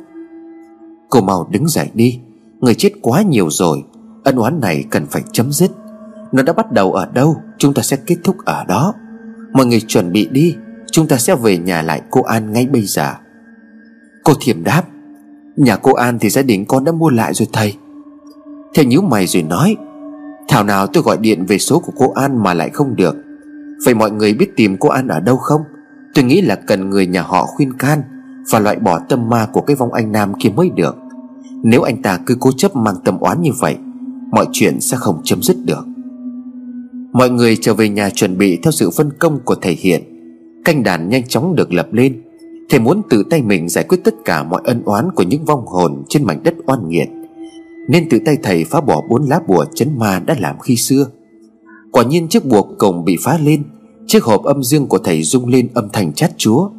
S1: Cô mau đứng dậy đi, Người chết quá nhiều rồi, Ân oán này cần phải chấm dứt. Nó đã bắt đầu ở đâu, Chúng ta sẽ kết thúc ở đó. Mọi người chuẩn bị đi, Chúng ta sẽ về nhà lại cô An ngay bây giờ. Cô thiềm đáp Nhà cô An thì gia đình con đã mua lại rồi thầy. Thầy nhíu mày rồi nói, Thảo nào tôi gọi điện về số của cô An mà lại không được. Vậy mọi người biết tìm cô An ở đâu không? Tôi nghĩ là cần người nhà họ khuyên can Và loại bỏ tâm ma của cái vong anh Nam kia mới được. Nếu anh ta cứ cố chấp mang tâm oán như vậy, Mọi chuyện sẽ không chấm dứt được. Mọi người trở về nhà chuẩn bị theo sự phân công của thầy Hiện Canh đàn nhanh chóng được lập lên. Thầy muốn tự tay mình giải quyết tất cả mọi ân oán Của những vong hồn trên mảnh đất oan nghiệt. Nên tự tay thầy phá bỏ bốn lá bùa chấn ma đã làm khi xưa. Quả nhiên chiếc bùa cổng bị phá lên, Chiếc hộp âm dương của thầy rung lên âm thanh chát chúa.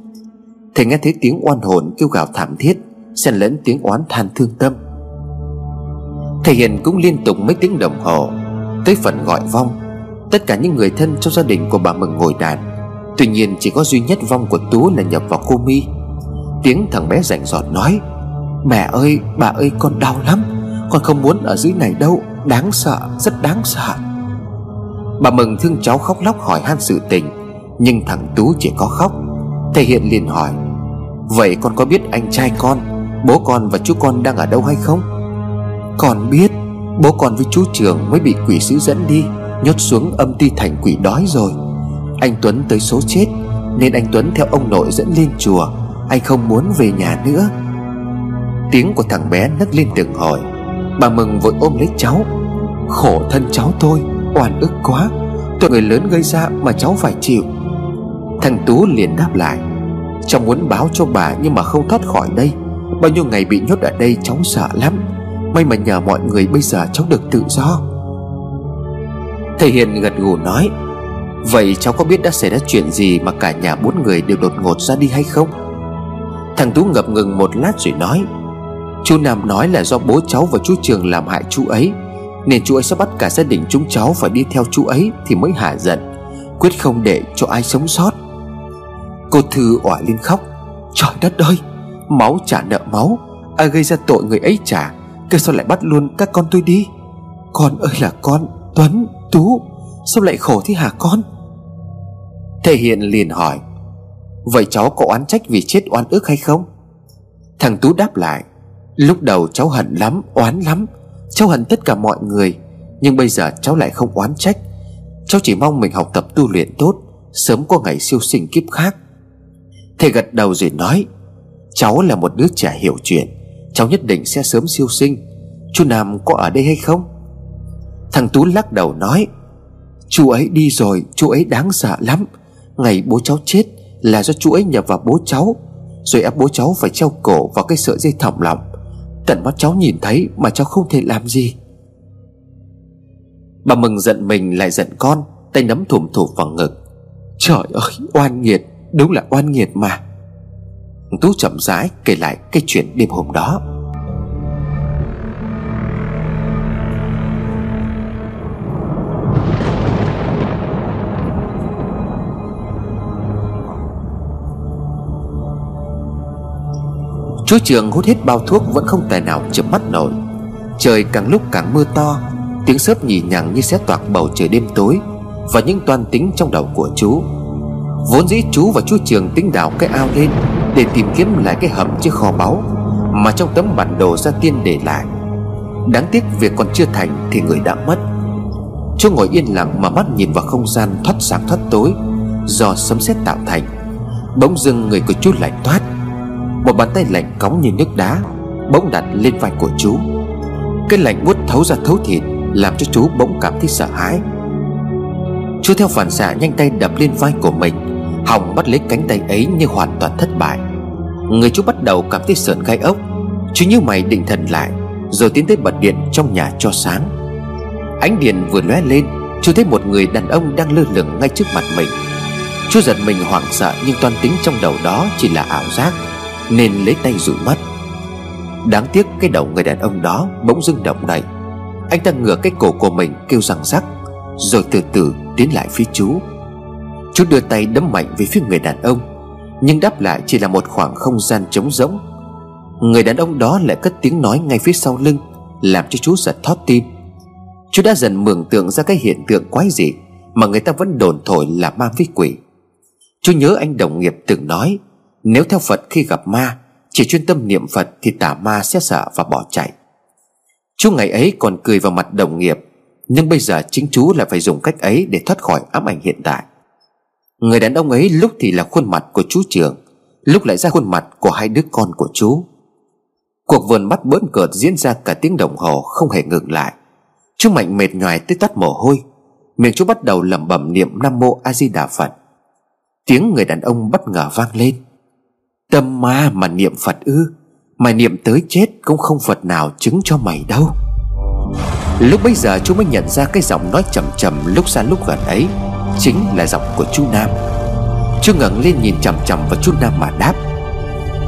S1: Thầy nghe thấy tiếng oan hồn kêu gào thảm thiết, xen lẫn tiếng oán than thương tâm. Thầy Hiền cũng liên tục mấy tiếng đồng hồ, Tới phần gọi vong. Tất cả những người thân trong gia đình của bà Mừng ngồi đàn Tuy nhiên chỉ có duy nhất vong của Tú là nhập vào cô mi. Tiếng thằng bé rảnh rọt nói, Mẹ ơi, bà ơi, con đau lắm. Con không muốn ở dưới này đâu. Đáng sợ, rất đáng sợ. Bà mừng thương cháu khóc lóc hỏi han sự tình, Nhưng thằng Tú chỉ có khóc Thầy Hiện liền hỏi, Vậy con có biết anh trai con, Bố con và chú con đang ở đâu hay không? Con biết, Bố con với chú Trường mới bị quỷ sứ dẫn đi, Nhốt xuống âm ti thành quỷ đói rồi anh Tuấn tới số chết, Nên anh Tuấn theo ông nội dẫn lên chùa. Anh không muốn về nhà nữa. Tiếng của thằng bé nấc lên từng hồi. Bà Mừng vội ôm lấy cháu. Khổ thân cháu tôi, Oan ức quá. Tôi người lớn gây ra mà cháu phải chịu. Thằng Tú liền đáp lại. Cháu muốn báo cho bà nhưng mà không thoát khỏi đây. Bao nhiêu ngày bị nhốt ở đây cháu sợ lắm. May mà nhờ mọi người bây giờ cháu được tự do. Thầy Hiền gật gù nói. Vậy cháu có biết đã xảy ra chuyện gì Mà cả nhà bốn người đều đột ngột ra đi hay không? Thằng Tú ngập ngừng một lát rồi nói, Chú Nam nói là do bố cháu và chú Trường làm hại chú ấy, Nên chú ấy sẽ bắt cả gia đình chúng cháu phải đi theo chú ấy Thì mới hả giận, Quyết không để cho ai sống sót. Cô Thư òa lên khóc, Trời đất ơi, Máu trả nợ máu Ai gây ra tội người ấy trả Cơ sao lại bắt luôn các con tôi đi? Con ơi là con Tuấn, Tú. Sao lại khổ thế hả con? Thầy Hiện liền hỏi, Vậy cháu có oán trách vì chết oan ức hay không? Thằng Tú đáp lại, Lúc đầu cháu hận lắm, Oán lắm. Cháu hận tất cả mọi người, Nhưng bây giờ cháu lại không oán trách. Cháu chỉ mong mình học tập tu luyện tốt, Sớm có ngày siêu sinh kiếp khác. Thầy gật đầu rồi nói, Cháu là một đứa trẻ hiểu chuyện, Cháu nhất định sẽ sớm siêu sinh. Chú Nam có ở đây hay không? Thằng Tú lắc đầu nói Chú ấy đi rồi, Chú ấy đáng sợ lắm. Ngày bố cháu chết Là do chú ấy nhập vào bố cháu, Rồi ép bố cháu phải treo cổ vào cái sợi dây thỏng lọng. Tận mắt cháu nhìn thấy mà cháu không thể làm gì. Bà mừng giận mình lại giận con, Tay nắm thủm thủ vào ngực. Trời ơi, oan nghiệt, Đúng là oan nghiệt mà. Tú chậm rãi kể lại cái chuyện đêm hôm đó. Chú Trường hút hết bao thuốc Vẫn không tài nào chợp mắt nổi. Trời càng lúc càng mưa to, Tiếng sớp nhì nhằng như xé toạc bầu trời đêm tối Và những toan tính trong đầu của chú Vốn dĩ chú và chú Trường tính đào cái ao lên Để tìm kiếm lại cái hầm chiếc kho báu, Mà trong tấm bản đồ gia tiên để lại, Đáng tiếc việc còn chưa thành Thì người đã mất. Chú ngồi yên lặng mà mắt nhìn vào không gian Thoát sáng thoát tối Do sấm sét tạo thành. Bỗng dưng người của chú lạnh toát một bàn tay lạnh cóng như nước đá, Bỗng đặt lên vai của chú. Cái lạnh buốt thấu ra thấu thịt, Làm cho chú bỗng cảm thấy sợ hãi. Chú theo phản xạ nhanh tay đập lên vai của mình, Hòng bắt lấy cánh tay ấy như hoàn toàn thất bại. Người chú bắt đầu cảm thấy sợn gai ốc. Chú như mày định thần lại, Rồi tiến tới bật điện trong nhà cho sáng. Ánh điện vừa lóe lên, Chú thấy một người đàn ông đang lơ lửng ngay trước mặt mình. Chú giật mình hoảng sợ Nhưng toan tính trong đầu đó chỉ là ảo giác nên lấy tay dụi mắt. Đáng tiếc cái đầu người đàn ông đó Bỗng dưng động đậy. Anh ta ngửa cái cổ của mình kêu răng rắc, Rồi từ từ tiến lại phía chú. Chú đưa tay đấm mạnh về phía người đàn ông, Nhưng đáp lại chỉ là một khoảng không gian trống rỗng. Người đàn ông đó lại cất tiếng nói ngay phía sau lưng, Làm cho chú giật thót tim. Chú đã dần mường tượng ra cái hiện tượng quái dị Mà người ta vẫn đồn thổi là ma với quỷ. Chú nhớ anh đồng nghiệp từng nói nếu theo Phật khi gặp ma, Chỉ chuyên tâm niệm Phật Thì tà ma sẽ sợ và bỏ chạy. Chú ngày ấy còn cười vào mặt đồng nghiệp, Nhưng bây giờ chính chú lại phải dùng cách ấy Để thoát khỏi ám ảnh hiện tại Người đàn ông ấy lúc thì là khuôn mặt của chú trường, Lúc lại ra khuôn mặt của hai đứa con của chú. Cuộc vườn bắt bỡn cợt diễn ra cả tiếng đồng hồ Không hề ngừng lại. Chú Mạnh mệt nhoài tới tắt mồ hôi, Miệng chú bắt đầu lẩm bẩm niệm Nam Mô A Di Đà Phật. Tiếng người đàn ông bất ngờ vang lên. Tâm ma mà niệm Phật ư? Mày niệm tới chết cũng không Phật nào chứng cho mày đâu. Lúc bấy giờ chú mới nhận ra cái giọng nói chậm chậm lúc xa lúc gần ấy, Chính là giọng của chú Nam. Chú ngẩng lên nhìn chằm chằm vào chú Nam mà đáp,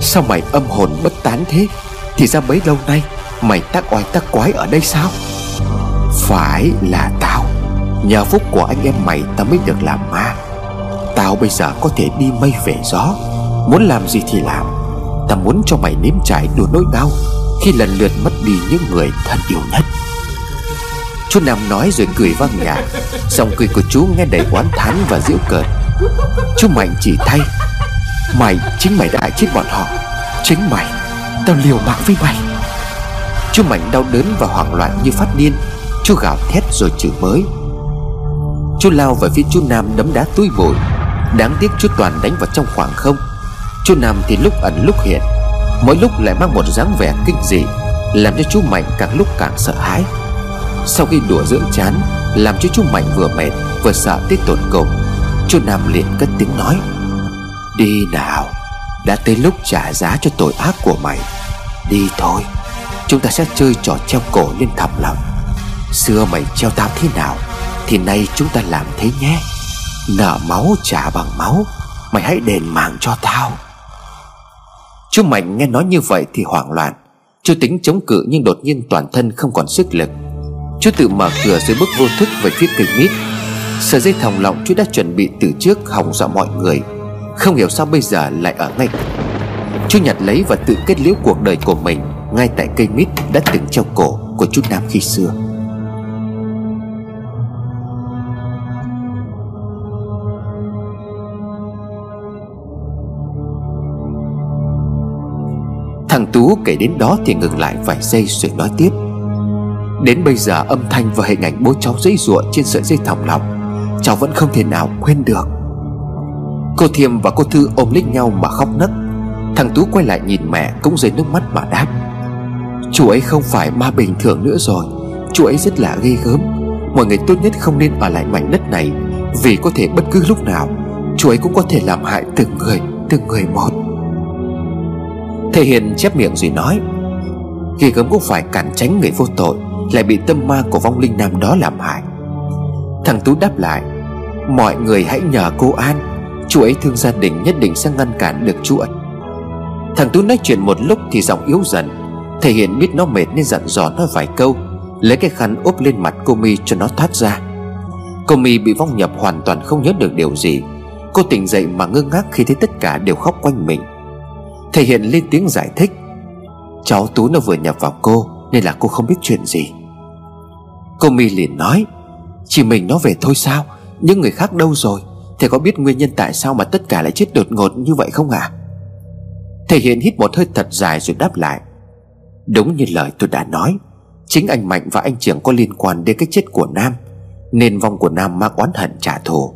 S1: Sao mày âm hồn bất tán thế? Thì ra bấy lâu nay, Mày tác oai tác quái ở đây sao? Phải là tao. Nhờ phúc của anh em mày tao mới được làm ma. Tao bây giờ có thể đi mây về gió. Muốn làm gì thì làm. Ta muốn cho mày nếm trải đủ nỗi đau Khi lần lượt mất đi những người thân yêu nhất. Chú Nam nói rồi cười vang nhà. Giọng cười của chú nghe đầy oán thán và giễu cợt. Chú Mạnh chỉ thay Mày, chính mày đã hại chết bọn họ. Chính mày, Tao liều mạng với mày. Chú Mạnh đau đớn và hoảng loạn như phát điên. Chú gào thét rồi chửi mới Chú lao về phía chú Nam đấm đá túi bụi. Đáng tiếc chú Toàn đánh vào trong khoảng không. Chú Nam thì lúc ẩn lúc hiện, Mỗi lúc lại mang một dáng vẻ kinh dị, Làm cho chú Mạnh càng lúc càng sợ hãi. Sau khi đùa dưỡng chán, Làm cho chú Mạnh vừa mệt, Vừa sợ tới tột cùng, Chú Nam liền cất tiếng nói, Đi nào, Đã tới lúc trả giá cho tội ác của mày. Đi thôi, Chúng ta sẽ chơi trò treo cổ lên thầm lòng Xưa mày treo tao thế nào, Thì nay chúng ta làm thế nhé. Nợ máu trả bằng máu, Mày hãy đền mạng cho tao. Chú Mạnh nghe nói như vậy thì hoảng loạn. Chú tính chống cự nhưng đột nhiên toàn thân không còn sức lực. Chú tự mở cửa rồi bước vô thức về phía cây mít. Sợi dây thòng lọng chú đã chuẩn bị từ trước hỏng dọa mọi người. Không hiểu sao bây giờ lại ở ngay. Chú nhặt lấy và tự kết liễu cuộc đời của mình Ngay tại cây mít đã từng treo cổ của chú Nam khi xưa. Tú kể đến đó thì ngừng lại vài giây rồi nói tiếp. Đến bây giờ âm thanh và hình ảnh bố cháu dãy ruộng trên sợi dây thòng lọng, Cháu vẫn không thể nào quên được. Cô Thiêm và cô Thư ôm lấy nhau mà khóc nấc. Thằng Tú quay lại nhìn mẹ cũng rơi nước mắt mà đáp. Chú ấy không phải ma bình thường nữa rồi, Chú ấy rất là ghê gớm. Mọi người tốt nhất không nên ở lại mảnh đất này, Vì có thể bất cứ lúc nào, Chú ấy cũng có thể làm hại từng người Từng người một. Thầy Hiền chép miệng rồi nói Ghê gớm cũng phải cản tránh người vô tội, Lại bị tâm ma của vong linh nam đó làm hại. Thằng Tú đáp lại, Mọi người hãy nhờ cô An, Chú ấy thương gia đình nhất định sẽ ngăn cản được chú ấy. Thằng Tú nói chuyện một lúc thì giọng yếu dần, Thể hiện biết nó mệt nên dặn dò nó vài câu, Lấy cái khăn úp lên mặt cô mi cho nó thoát ra. Cô mi bị vong nhập hoàn toàn không nhớ được điều gì. Cô tỉnh dậy mà ngơ ngác khi thấy tất cả đều khóc quanh mình. Thể hiện lên tiếng giải thích. Cháu Tú nó vừa nhập vào cô, Nên là cô không biết chuyện gì. Cô mi liền nói, Chỉ mình nó về thôi sao? Những người khác đâu rồi? Thầy có biết nguyên nhân tại sao mà tất cả lại chết đột ngột như vậy không ạ? À? Thể hiện hít một hơi thật dài rồi đáp lại, Đúng như lời tôi đã nói, Chính anh Mạnh và anh Trường có liên quan đến cái chết của Nam, Nên vong của Nam mang oán hận trả thù.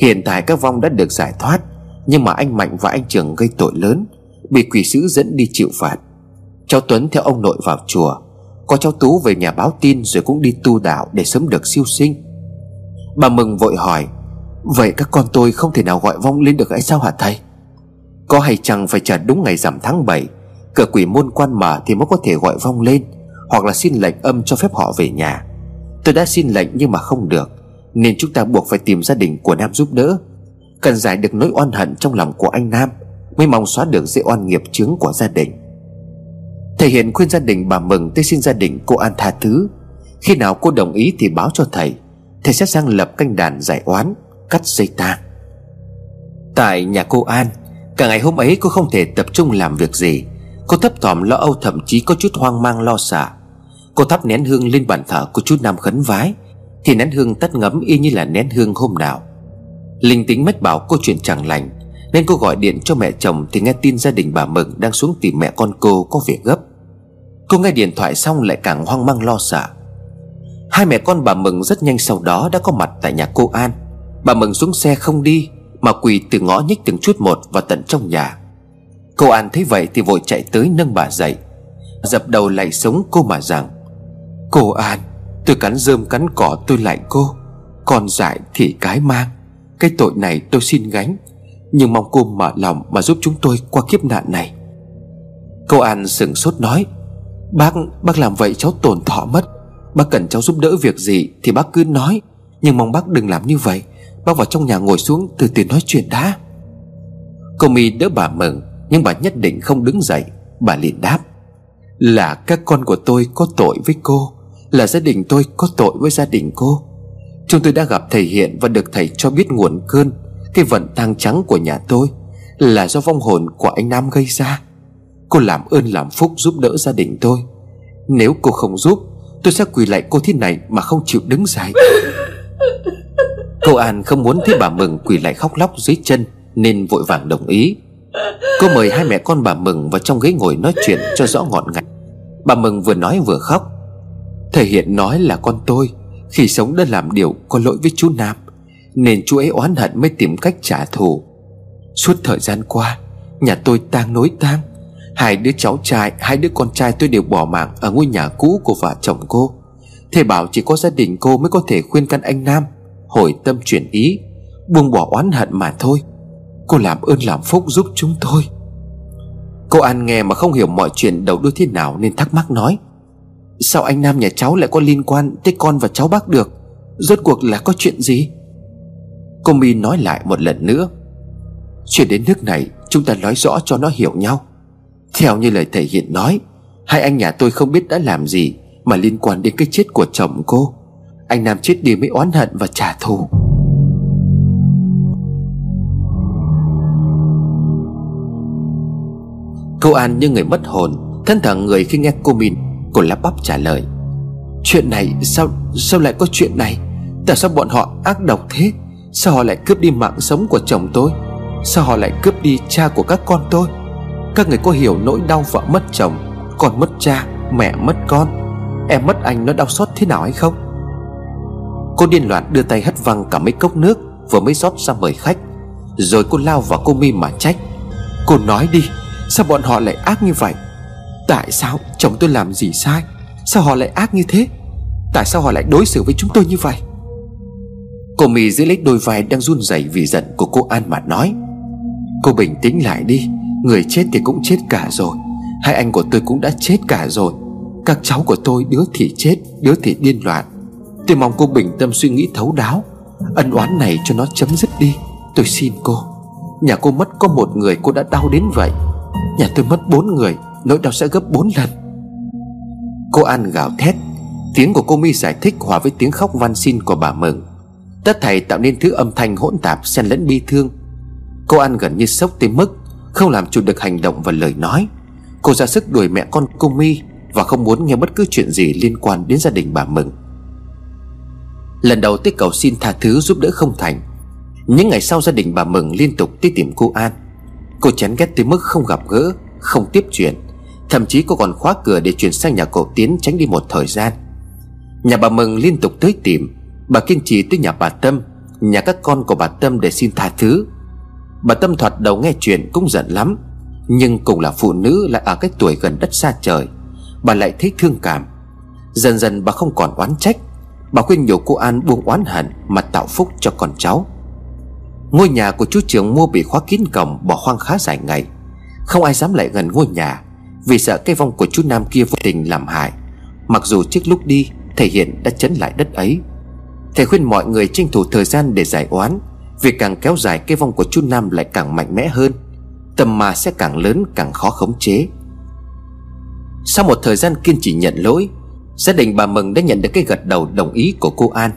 S1: Hiện tại các vong đã được giải thoát, Nhưng mà anh Mạnh và anh Trường gây tội lớn Bị quỷ sứ dẫn đi chịu phạt. Cháu Tuấn theo ông nội vào chùa, Có cháu Tú về nhà báo tin Rồi cũng đi tu đạo để sớm được siêu sinh. Bà Mừng vội hỏi, Vậy các con tôi không thể nào gọi vong lên được hay sao hả thầy? Có hay chăng phải chờ đúng ngày rằm tháng 7 Cửa quỷ môn quan mở thì mới có thể gọi vong lên, Hoặc là xin lệnh âm cho phép họ về nhà. Tôi đã xin lệnh nhưng mà không được, Nên chúng ta buộc phải tìm gia đình của Nam giúp đỡ, Cần giải được nỗi oan hận trong lòng của anh Nam. Mới mong xóa được dễ oan nghiệp chướng của gia đình. Thầy Hiện khuyên gia đình bà Mừng tới xin gia đình cô An tha thứ. Khi nào cô đồng ý thì báo cho thầy. Thầy sẽ sang lập canh đàn giải oán, Cắt dây tang Tại nhà cô An, Cả ngày hôm ấy cô không thể tập trung làm việc gì. Cô thấp thỏm lo âu, thậm chí có chút hoang mang, lo sợ. Cô thắp nén hương lên bàn thờ của chú Nam khấn vái, Thì nén hương tắt ngấm y như là nén hương hôm nào. Linh tính mách bảo cô chuyện chẳng lành nên cô gọi điện cho mẹ chồng Thì nghe tin gia đình bà Mừng đang xuống tìm mẹ con cô có việc gấp. Cô nghe điện thoại xong lại càng hoang mang lo sợ. Hai mẹ con bà Mừng rất nhanh sau đó đã có mặt tại nhà cô An. Bà Mừng xuống xe không đi, Mà quỳ từ ngõ nhích từng chút một vào tận trong nhà. Cô An thấy vậy thì vội chạy tới nâng bà dậy. Dập đầu lại sống cô mà rằng, Cô An, Tôi cắn rơm cắn cỏ tôi lại cô Còn dại thì cái mang. Cái tội này tôi xin gánh nhưng mong cô mở lòng mà giúp chúng tôi qua kiếp nạn này. Cô An sừng sốt nói Bác, bác làm vậy cháu tổn thọ mất. Bác cần cháu giúp đỡ việc gì Thì bác cứ nói. Nhưng mong bác đừng làm như vậy. Bác vào trong nhà ngồi xuống từ từ nói chuyện đã. Cô mi đỡ bà mừng Nhưng bà nhất định không đứng dậy. Bà liền đáp Là các con của tôi có tội với cô Là gia đình tôi có tội với gia đình cô. Chúng tôi đã gặp thầy Hiện Và được thầy cho biết nguồn cơn. Cái vận tang trắng của nhà tôi Là do vong hồn của anh Nam gây ra. Cô làm ơn làm phúc giúp đỡ gia đình tôi. Nếu cô không giúp, Tôi sẽ quỳ lại cô thế này mà không chịu đứng dậy. Cô An không muốn thấy bà Mừng quỳ lại khóc lóc dưới chân Nên vội vàng đồng ý. Cô mời hai mẹ con bà Mừng vào trong ghế ngồi nói chuyện cho rõ ngọn ngạch. Bà Mừng vừa nói vừa khóc. Thầy Hiện nói là con tôi Khi sống đã làm điều có lỗi với chú Nam. Nên chú ấy oán hận mới tìm cách trả thù. Suốt thời gian qua, Nhà tôi tang nối tang. Hai đứa cháu trai, Hai đứa con trai tôi đều bỏ mạng Ở ngôi nhà cũ của vợ chồng cô. Thầy bảo chỉ có gia đình cô mới có thể khuyên can anh Nam, Hồi tâm chuyển ý, Buông bỏ oán hận mà thôi. Cô làm ơn làm phúc giúp chúng tôi. Cô An nghe mà không hiểu mọi chuyện đầu đuôi thế nào Nên thắc mắc nói, Sao anh Nam nhà cháu lại có liên quan Tới con và cháu bác được? Rốt cuộc là có chuyện gì? Cô My nói lại một lần nữa. Chuyện đến nước này, Chúng ta nói rõ cho nó hiểu nhau. Theo như lời thầy hiện nói, Hai anh nhà tôi không biết đã làm gì Mà liên quan đến cái chết của chồng cô. Anh Nam chết đi mới oán hận và trả thù. Cô An như người mất hồn Thân thẳng người khi nghe cô Min Cô lắp bắp trả lời. Chuyện này sao sao lại có chuyện này? Tại sao bọn họ ác độc thế? Sao họ lại cướp đi mạng sống của chồng tôi? Sao họ lại cướp đi cha của các con tôi? Các người có hiểu nỗi đau vợ mất chồng, Con mất cha, Mẹ mất con, Em mất anh nó đau xót thế nào hay không? Cô điên loạn đưa tay hất văng cả mấy cốc nước, Vừa mới rót ra mời khách. Rồi cô lao vào cô mi mà trách. Cô nói đi, Sao bọn họ lại ác như vậy? Tại sao chồng tôi làm gì sai? Sao họ lại ác như thế? Tại sao họ lại đối xử với chúng tôi như vậy? Cô mì giữ lấy đôi vai đang run rẩy vì giận của cô An mà nói. Cô bình tĩnh lại đi, Người chết thì cũng chết cả rồi. Hai anh của tôi cũng đã chết cả rồi. Các cháu của tôi, đứa thì chết, Đứa thì điên loạn. Tôi mong cô bình tâm suy nghĩ thấu đáo. Ân oán này cho nó chấm dứt đi. Tôi xin cô. Nhà cô mất có một người, cô đã đau đến vậy. Nhà tôi mất bốn người, Nỗi đau sẽ gấp bốn lần. Cô An gào thét. Tiếng của cô mi giải thích hòa với tiếng khóc van xin của bà Mừng. Tất thầy tạo nên thứ âm thanh hỗn tạp xen lẫn bi thương. Cô An gần như sốc tới mức Không làm chủ được hành động và lời nói. Cô ra sức đuổi mẹ con cô mi Và không muốn nghe bất cứ chuyện gì liên quan đến gia đình bà Mừng. Lần đầu tới cầu xin tha thứ giúp đỡ không thành. Những ngày sau gia đình bà Mừng liên tục tới tìm cô An. Cô chán ghét tới mức không gặp gỡ, Không tiếp chuyện. Thậm chí cô còn khóa cửa để chuyển sang nhà cậu Tiến tránh đi một thời gian. Nhà bà Mừng liên tục tới tìm. Bà kiên trì tới nhà bà Tâm, Nhà các con của bà Tâm để xin tha thứ. Bà Tâm thoạt đầu nghe chuyện cũng giận lắm, Nhưng cũng là phụ nữ lại ở cái tuổi gần đất xa trời, Bà lại thấy thương cảm. Dần dần bà không còn oán trách, Bà khuyên nhủ cô An buông oán hận Mà tạo phúc cho con cháu. Ngôi nhà của chú trưởng mua bị khóa kín cổng, Bỏ hoang khá dài ngày. Không ai dám lại gần ngôi nhà, Vì sợ cái vong của chú Nam kia vô tình làm hại. Mặc dù trước lúc đi, Thể hiện đã chấn lại đất ấy. Thầy khuyên mọi người tranh thủ thời gian để giải oán Việc càng kéo dài cây vong của chú Nam lại càng mạnh mẽ hơn Tầm mà sẽ càng lớn, càng khó khống chế. Sau một thời gian kiên trì nhận lỗi, Gia đình bà Mừng đã nhận được cái gật đầu đồng ý của cô An.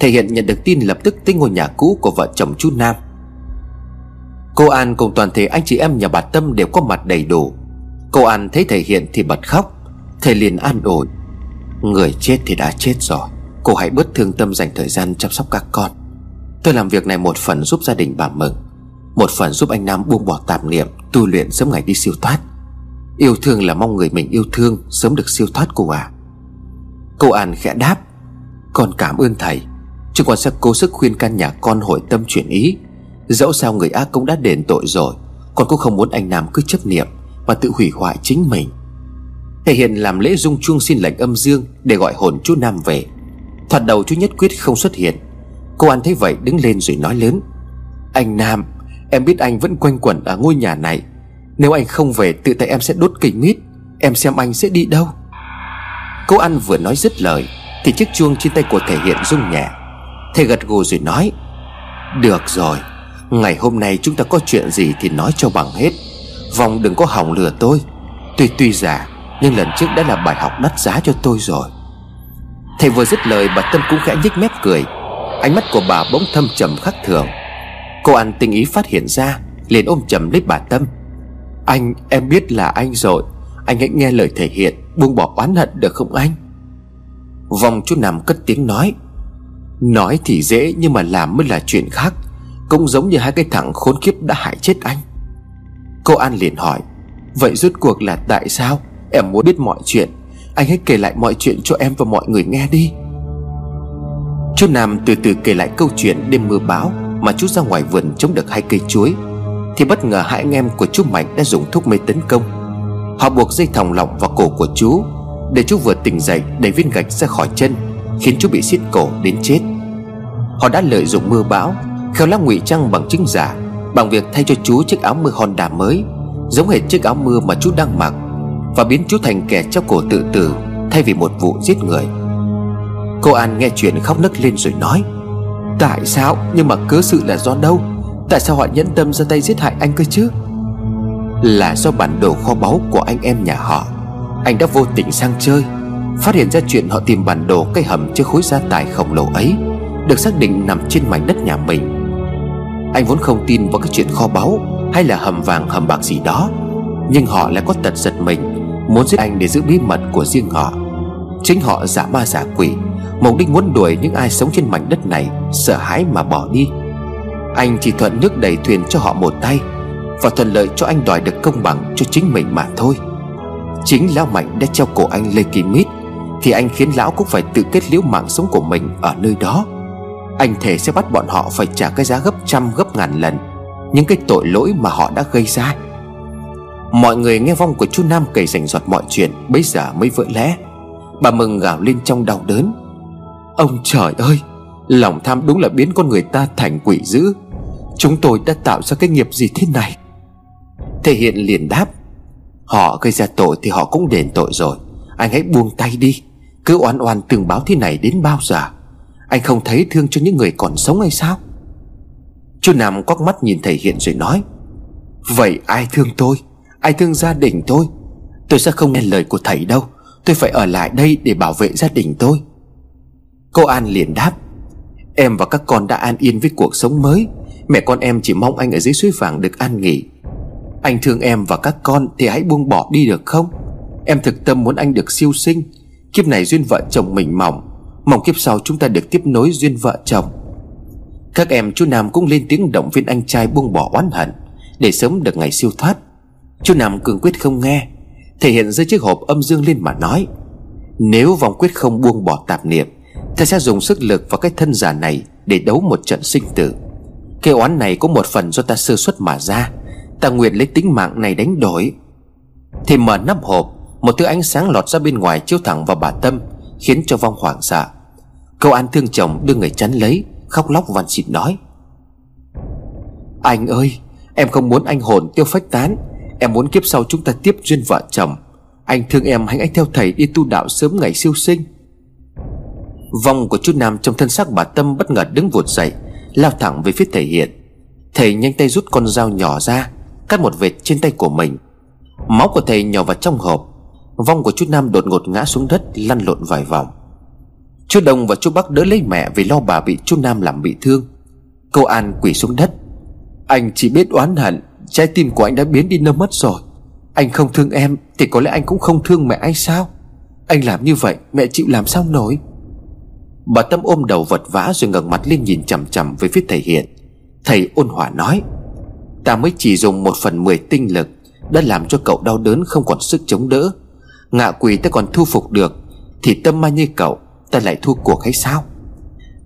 S1: Thể hiện nhận được tin lập tức tới ngôi nhà cũ của vợ chồng chú Nam. Cô An cùng toàn thể anh chị em nhà bà Tâm đều có mặt đầy đủ. Cô An thấy thầy Hiện thì bật khóc, Thầy liền an ủi, Người chết thì đã chết rồi. Cô hãy bớt thương tâm dành thời gian chăm sóc các con. Tôi làm việc này một phần giúp gia đình bà mừng, Một phần giúp anh Nam buông bỏ tạp niệm, Tu luyện sớm ngày đi siêu thoát. Yêu thương là mong người mình yêu thương Sớm được siêu thoát cô à Cô An khẽ đáp, Con cảm ơn thầy, Chứ con sẽ cố sức khuyên can nhà con hội tâm chuyển ý. Dẫu sao người ác cũng đã đền tội rồi, Con cũng không muốn anh Nam cứ chấp niệm Và tự hủy hoại chính mình. Thầy Hiện làm lễ dung chuông xin lệnh âm dương Để gọi hồn chú Nam về. Thoạt đầu chú Nhất Quyết không xuất hiện. Cô An thấy vậy đứng lên rồi nói lớn. Anh Nam, Em biết anh vẫn quanh quẩn ở ngôi nhà này. Nếu anh không về, tự tay em sẽ đốt cây mít. Em xem anh sẽ đi đâu. Cô An vừa nói dứt lời, Thì chiếc chuông trên tay của thể hiện rung nhẹ. Thầy gật gù rồi nói, Được rồi, Ngày hôm nay chúng ta có chuyện gì thì nói cho bằng hết. Vòng đừng có hỏng lừa tôi. Tuy tuy già, Nhưng lần trước đã là bài học đắt giá cho tôi rồi. Thầy vừa dứt lời, bà Tâm cũng khẽ nhếch mép cười. Ánh mắt của bà bỗng thâm trầm khắc thường. Cô An tinh ý phát hiện ra, liền ôm chầm lấy bà Tâm. Anh, em biết là anh rồi. Anh hãy nghe lời thể hiện, Buông bỏ oán hận được không anh? Vòng chú nằm cất tiếng nói. Nói thì dễ, nhưng mà làm mới là chuyện khác. Cũng giống như hai cái thằng khốn kiếp đã hại chết anh. Cô An liền hỏi. Vậy rốt cuộc là tại sao? Em muốn biết mọi chuyện. Anh hãy kể lại mọi chuyện cho em và mọi người nghe đi. Chú Nam từ từ kể lại câu chuyện đêm mưa bão Mà chú ra ngoài vườn chống được hai cây chuối. Thì bất ngờ hai anh em của chú Mạnh đã dùng thuốc mê tấn công. Họ buộc dây thòng lọng vào cổ của chú, Để chú vừa tỉnh dậy đẩy viên gạch ra khỏi chân, Khiến chú bị xiết cổ đến chết. Họ đã lợi dụng mưa bão, Khéo léo ngụy trang bằng chứng giả, Bằng việc thay cho chú chiếc áo mưa Honda mới, Giống hệt chiếc áo mưa mà chú đang mặc. Và biến chú thành kẻ treo cổ tự tử Thay vì một vụ giết người. Cô An nghe chuyện khóc nức lên rồi nói, Tại sao? Nhưng mà cớ sự là do đâu? Tại sao họ nhẫn tâm ra tay giết hại anh cơ chứ? Là do bản đồ kho báu của anh em nhà họ. Anh đã vô tình sang chơi, Phát hiện ra chuyện họ tìm bản đồ cây hầm chứa khối gia tài khổng lồ ấy, Được xác định nằm trên mảnh đất nhà mình. Anh vốn không tin vào cái chuyện kho báu Hay là hầm vàng hầm bạc gì đó, Nhưng họ lại có tật giật mình Muốn giết anh để giữ bí mật của riêng họ. Chính họ giả ma giả quỷ. Mục đích muốn đuổi những ai sống trên mảnh đất này, Sợ hãi mà bỏ đi. Anh chỉ thuận nước đẩy thuyền cho họ một tay, Và thuận lợi cho anh đòi được công bằng cho chính mình mà thôi. Chính Lão Mạnh đã treo cổ anh Lê Kim Mít, Thì anh khiến Lão cũng phải tự kết liễu mạng sống của mình ở nơi đó. Anh thề sẽ bắt bọn họ phải trả cái giá gấp trăm, gấp ngàn lần Những cái tội lỗi mà họ đã gây ra. Mọi người nghe vong của chú Nam kể rành giọt mọi chuyện Bây giờ mới vỡ lẽ. Bà Mừng gào lên trong đau đớn. Ông trời ơi, Lòng tham đúng là biến con người ta thành quỷ dữ. Chúng tôi đã tạo ra cái nghiệp gì thế này? Thể hiện liền đáp, Họ gây ra tội thì họ cũng đền tội rồi. Anh hãy buông tay đi, Cứ oan oan từng báo thế này đến bao giờ? Anh không thấy thương cho những người còn sống hay sao? Chú Nam quắc mắt nhìn thầy Hiện rồi nói, Vậy ai thương tôi? Ai thương gia đình tôi Tôi sẽ không nghe lời của thầy đâu. Tôi phải ở lại đây để bảo vệ gia đình tôi. Cô An liền đáp, Em và các con đã an yên với cuộc sống mới. Mẹ con em chỉ mong anh ở dưới suối vàng được an nghỉ. Anh thương em và các con Thì hãy buông bỏ đi được không? Em thực tâm muốn anh được siêu sinh. Kiếp này duyên vợ chồng mình mỏng. Mong kiếp sau chúng ta được tiếp nối duyên vợ chồng. Các em chú Nam cũng lên tiếng động viên anh trai buông bỏ oán hận, Để sớm được ngày siêu thoát. Chú Nam cường quyết không nghe, Thể hiện dưới chiếc hộp âm dương lên mà nói, Nếu vòng quyết không buông bỏ tạp niệm, Ta sẽ dùng sức lực vào cái thân giả này Để đấu một trận sinh tử. Cái oán này có một phần do ta sơ xuất mà ra, Ta nguyện lấy tính mạng này đánh đổi. Thì mở nắp hộp, Một thứ ánh sáng lọt ra bên ngoài chiếu thẳng vào bà Tâm, Khiến cho vong hoảng sợ. Câu an thương chồng đưa người chắn lấy, Khóc lóc van xin nói, Anh ơi, Em không muốn anh hồn tiêu phách tán. Em muốn kiếp sau chúng ta tiếp duyên vợ chồng. Anh thương em, hãy anh theo thầy đi tu đạo sớm ngày siêu sinh. Vong của chú Nam trong thân xác bà Tâm bất ngờ đứng vụt dậy, Lao thẳng về phía thầy Hiện. Thầy nhanh tay rút con dao nhỏ ra, Cắt một vệt trên tay của mình. Máu của thầy nhỏ vào trong hộp. Vong của chú Nam đột ngột ngã xuống đất, Lăn lộn vài vòng. Chú Đông và chú Bắc đỡ lấy mẹ Vì lo bà bị chú Nam làm bị thương. Cô An quỳ xuống đất. Anh chỉ biết oán hận Trái tim của anh đã biến đi đâu mất rồi. Anh không thương em Thì có lẽ anh cũng không thương mẹ anh sao? Anh làm như vậy, mẹ chịu làm sao nổi? Bà Tâm ôm đầu vật vã rồi ngẩng mặt lên nhìn chằm chằm với phía thầy Hiện Thầy ôn hòa nói, Ta mới chỉ dùng một phần mười tinh lực, Đã làm cho cậu đau đớn không còn sức chống đỡ. Ngạ quỷ ta còn thu phục được, Thì tâm ma như cậu, Ta lại thua cuộc hay sao?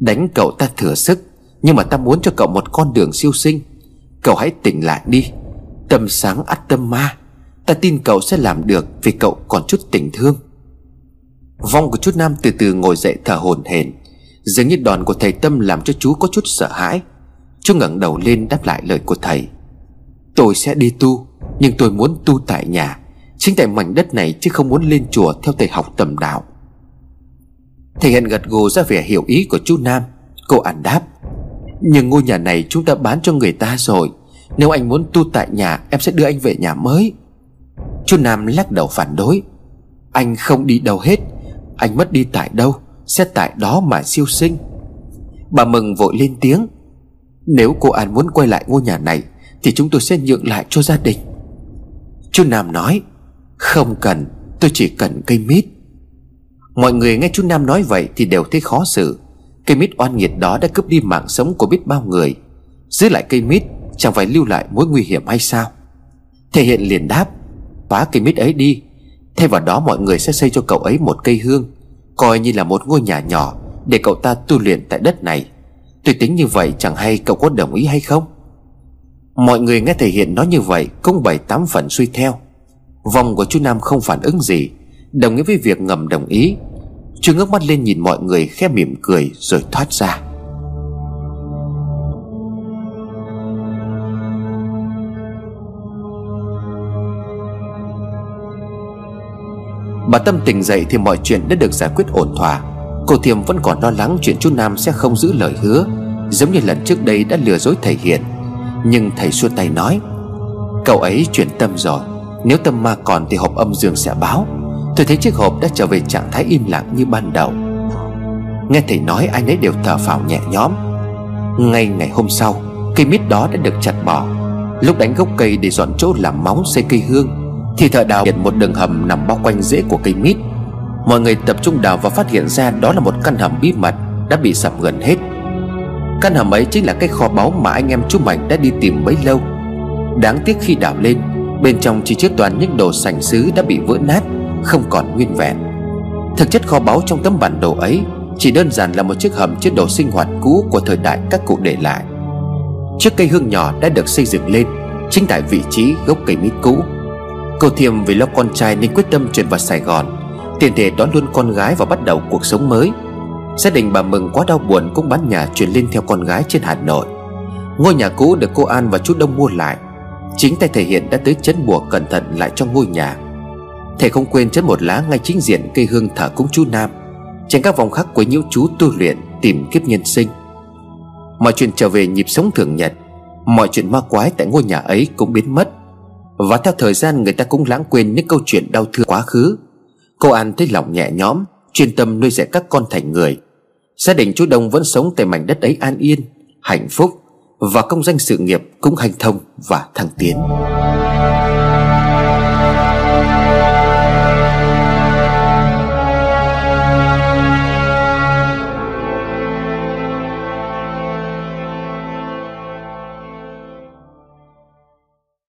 S1: Đánh cậu ta thừa sức, Nhưng mà ta muốn cho cậu một con đường siêu sinh. Cậu hãy tỉnh lại đi. Tâm sáng ắt tâm ma Ta tin cậu sẽ làm được Vì cậu còn chút tình thương. Vong của chú Nam từ từ ngồi dậy thở hổn hển, Dường như đòn của thầy Tâm làm cho chú có chút sợ hãi. Chú ngẩng đầu lên đáp lại lời của thầy. Tôi sẽ đi tu, Nhưng tôi muốn tu tại nhà, Chính tại mảnh đất này chứ không muốn lên chùa Theo thầy học tầm đạo. Thầy hẹn gật gù ra vẻ hiểu ý của chú Nam. Cô ản đáp nhưng ngôi nhà này chúng ta bán cho người ta rồi. Nếu anh muốn tu tại nhà, Em sẽ đưa anh về nhà mới. Chú Nam lắc đầu phản đối. Anh không đi đâu hết. Anh mất đi tại đâu, Sẽ tại đó mà siêu sinh. Bà Mừng vội lên tiếng. Nếu cô An muốn quay lại ngôi nhà này, Thì chúng tôi sẽ nhượng lại cho gia đình. Chú Nam nói, Không cần, Tôi chỉ cần cây mít. Mọi người nghe chú Nam nói vậy Thì đều thấy khó xử. Cây mít oan nghiệt đó đã cướp đi mạng sống của biết bao người. Giữ lại cây mít, Chẳng phải lưu lại mối nguy hiểm hay sao? Thể hiện liền đáp, Phá cây mít ấy đi. Thay vào đó mọi người sẽ xây cho cậu ấy một cây hương, Coi như là một ngôi nhà nhỏ Để cậu ta tu luyện tại đất này. Tôi tính như vậy, chẳng hay cậu có đồng ý hay không? Mọi người nghe thể hiện nói như vậy Cũng bảy tám phần suy theo. Vòng của chú Nam không phản ứng gì, Đồng nghĩa với việc ngầm đồng ý. Trương ngước mắt lên nhìn mọi người, khẽ mỉm cười Rồi thoát ra. Bà Tâm tỉnh dậy thì mọi chuyện đã được giải quyết ổn thỏa. Cô Thiềm vẫn còn lo lắng chuyện chú Nam sẽ không giữ lời hứa, Giống như lần trước đây đã lừa dối thầy hiền. Nhưng thầy xua tay nói, Cậu ấy chuyển tâm rồi, Nếu tâm ma còn thì hộp âm dương sẽ báo. Tôi thấy chiếc hộp đã trở về trạng thái im lặng như ban đầu. Nghe thầy nói ai nấy đều thở phào nhẹ nhõm. Ngay ngày hôm sau, Cây mít đó đã được chặt bỏ. Lúc đánh gốc cây để dọn chỗ làm móng xây cây hương, Thì thợ đào hiện một đường hầm nằm bao quanh rễ của cây mít. Mọi người tập trung đào và phát hiện ra đó là một căn hầm bí mật Đã bị sập gần hết. Căn hầm ấy chính là cái kho báu mà anh em chú Mạnh đã đi tìm bấy lâu. Đáng tiếc khi đào lên, Bên trong chỉ chứa toàn những đồ sành sứ đã bị vỡ nát. Không còn nguyên vẹn. Thực chất kho báu trong tấm bản đồ ấy Chỉ đơn giản là một chiếc hầm chứa đồ sinh hoạt cũ Của thời đại các cụ để lại. Chiếc cây hương nhỏ đã được xây dựng lên, Chính tại vị trí gốc cây mít cũ. Cô Thiềm vì lo con trai nên quyết tâm chuyển vào Sài Gòn, Tiền thể đón luôn con gái và bắt đầu cuộc sống mới. Gia đình bà Mừng quá đau buồn cũng bán nhà chuyển lên theo con gái trên Hà Nội. Ngôi nhà cũ được cô An và chú Đông mua lại, Chính tay thể hiện đã tới chấn bùa cẩn thận lại trong ngôi nhà. Thầy không quên chất một lá ngay chính diện cây hương thờ cúng chú Nam. Trên các vòng khắc quấy nhiễu chú tu luyện Tìm kiếp nhân sinh. Mọi chuyện trở về nhịp sống thường nhật, Mọi chuyện ma quái tại ngôi nhà ấy cũng biến mất. Và theo thời gian, người ta cũng lãng quên những câu chuyện đau thương quá khứ. Cô An thấy lòng nhẹ nhõm, Chuyên tâm nuôi dạy các con thành người. Gia đình chú Đông vẫn sống tại mảnh đất ấy an yên, Hạnh phúc Và công danh sự nghiệp cũng hành thông và thăng tiến.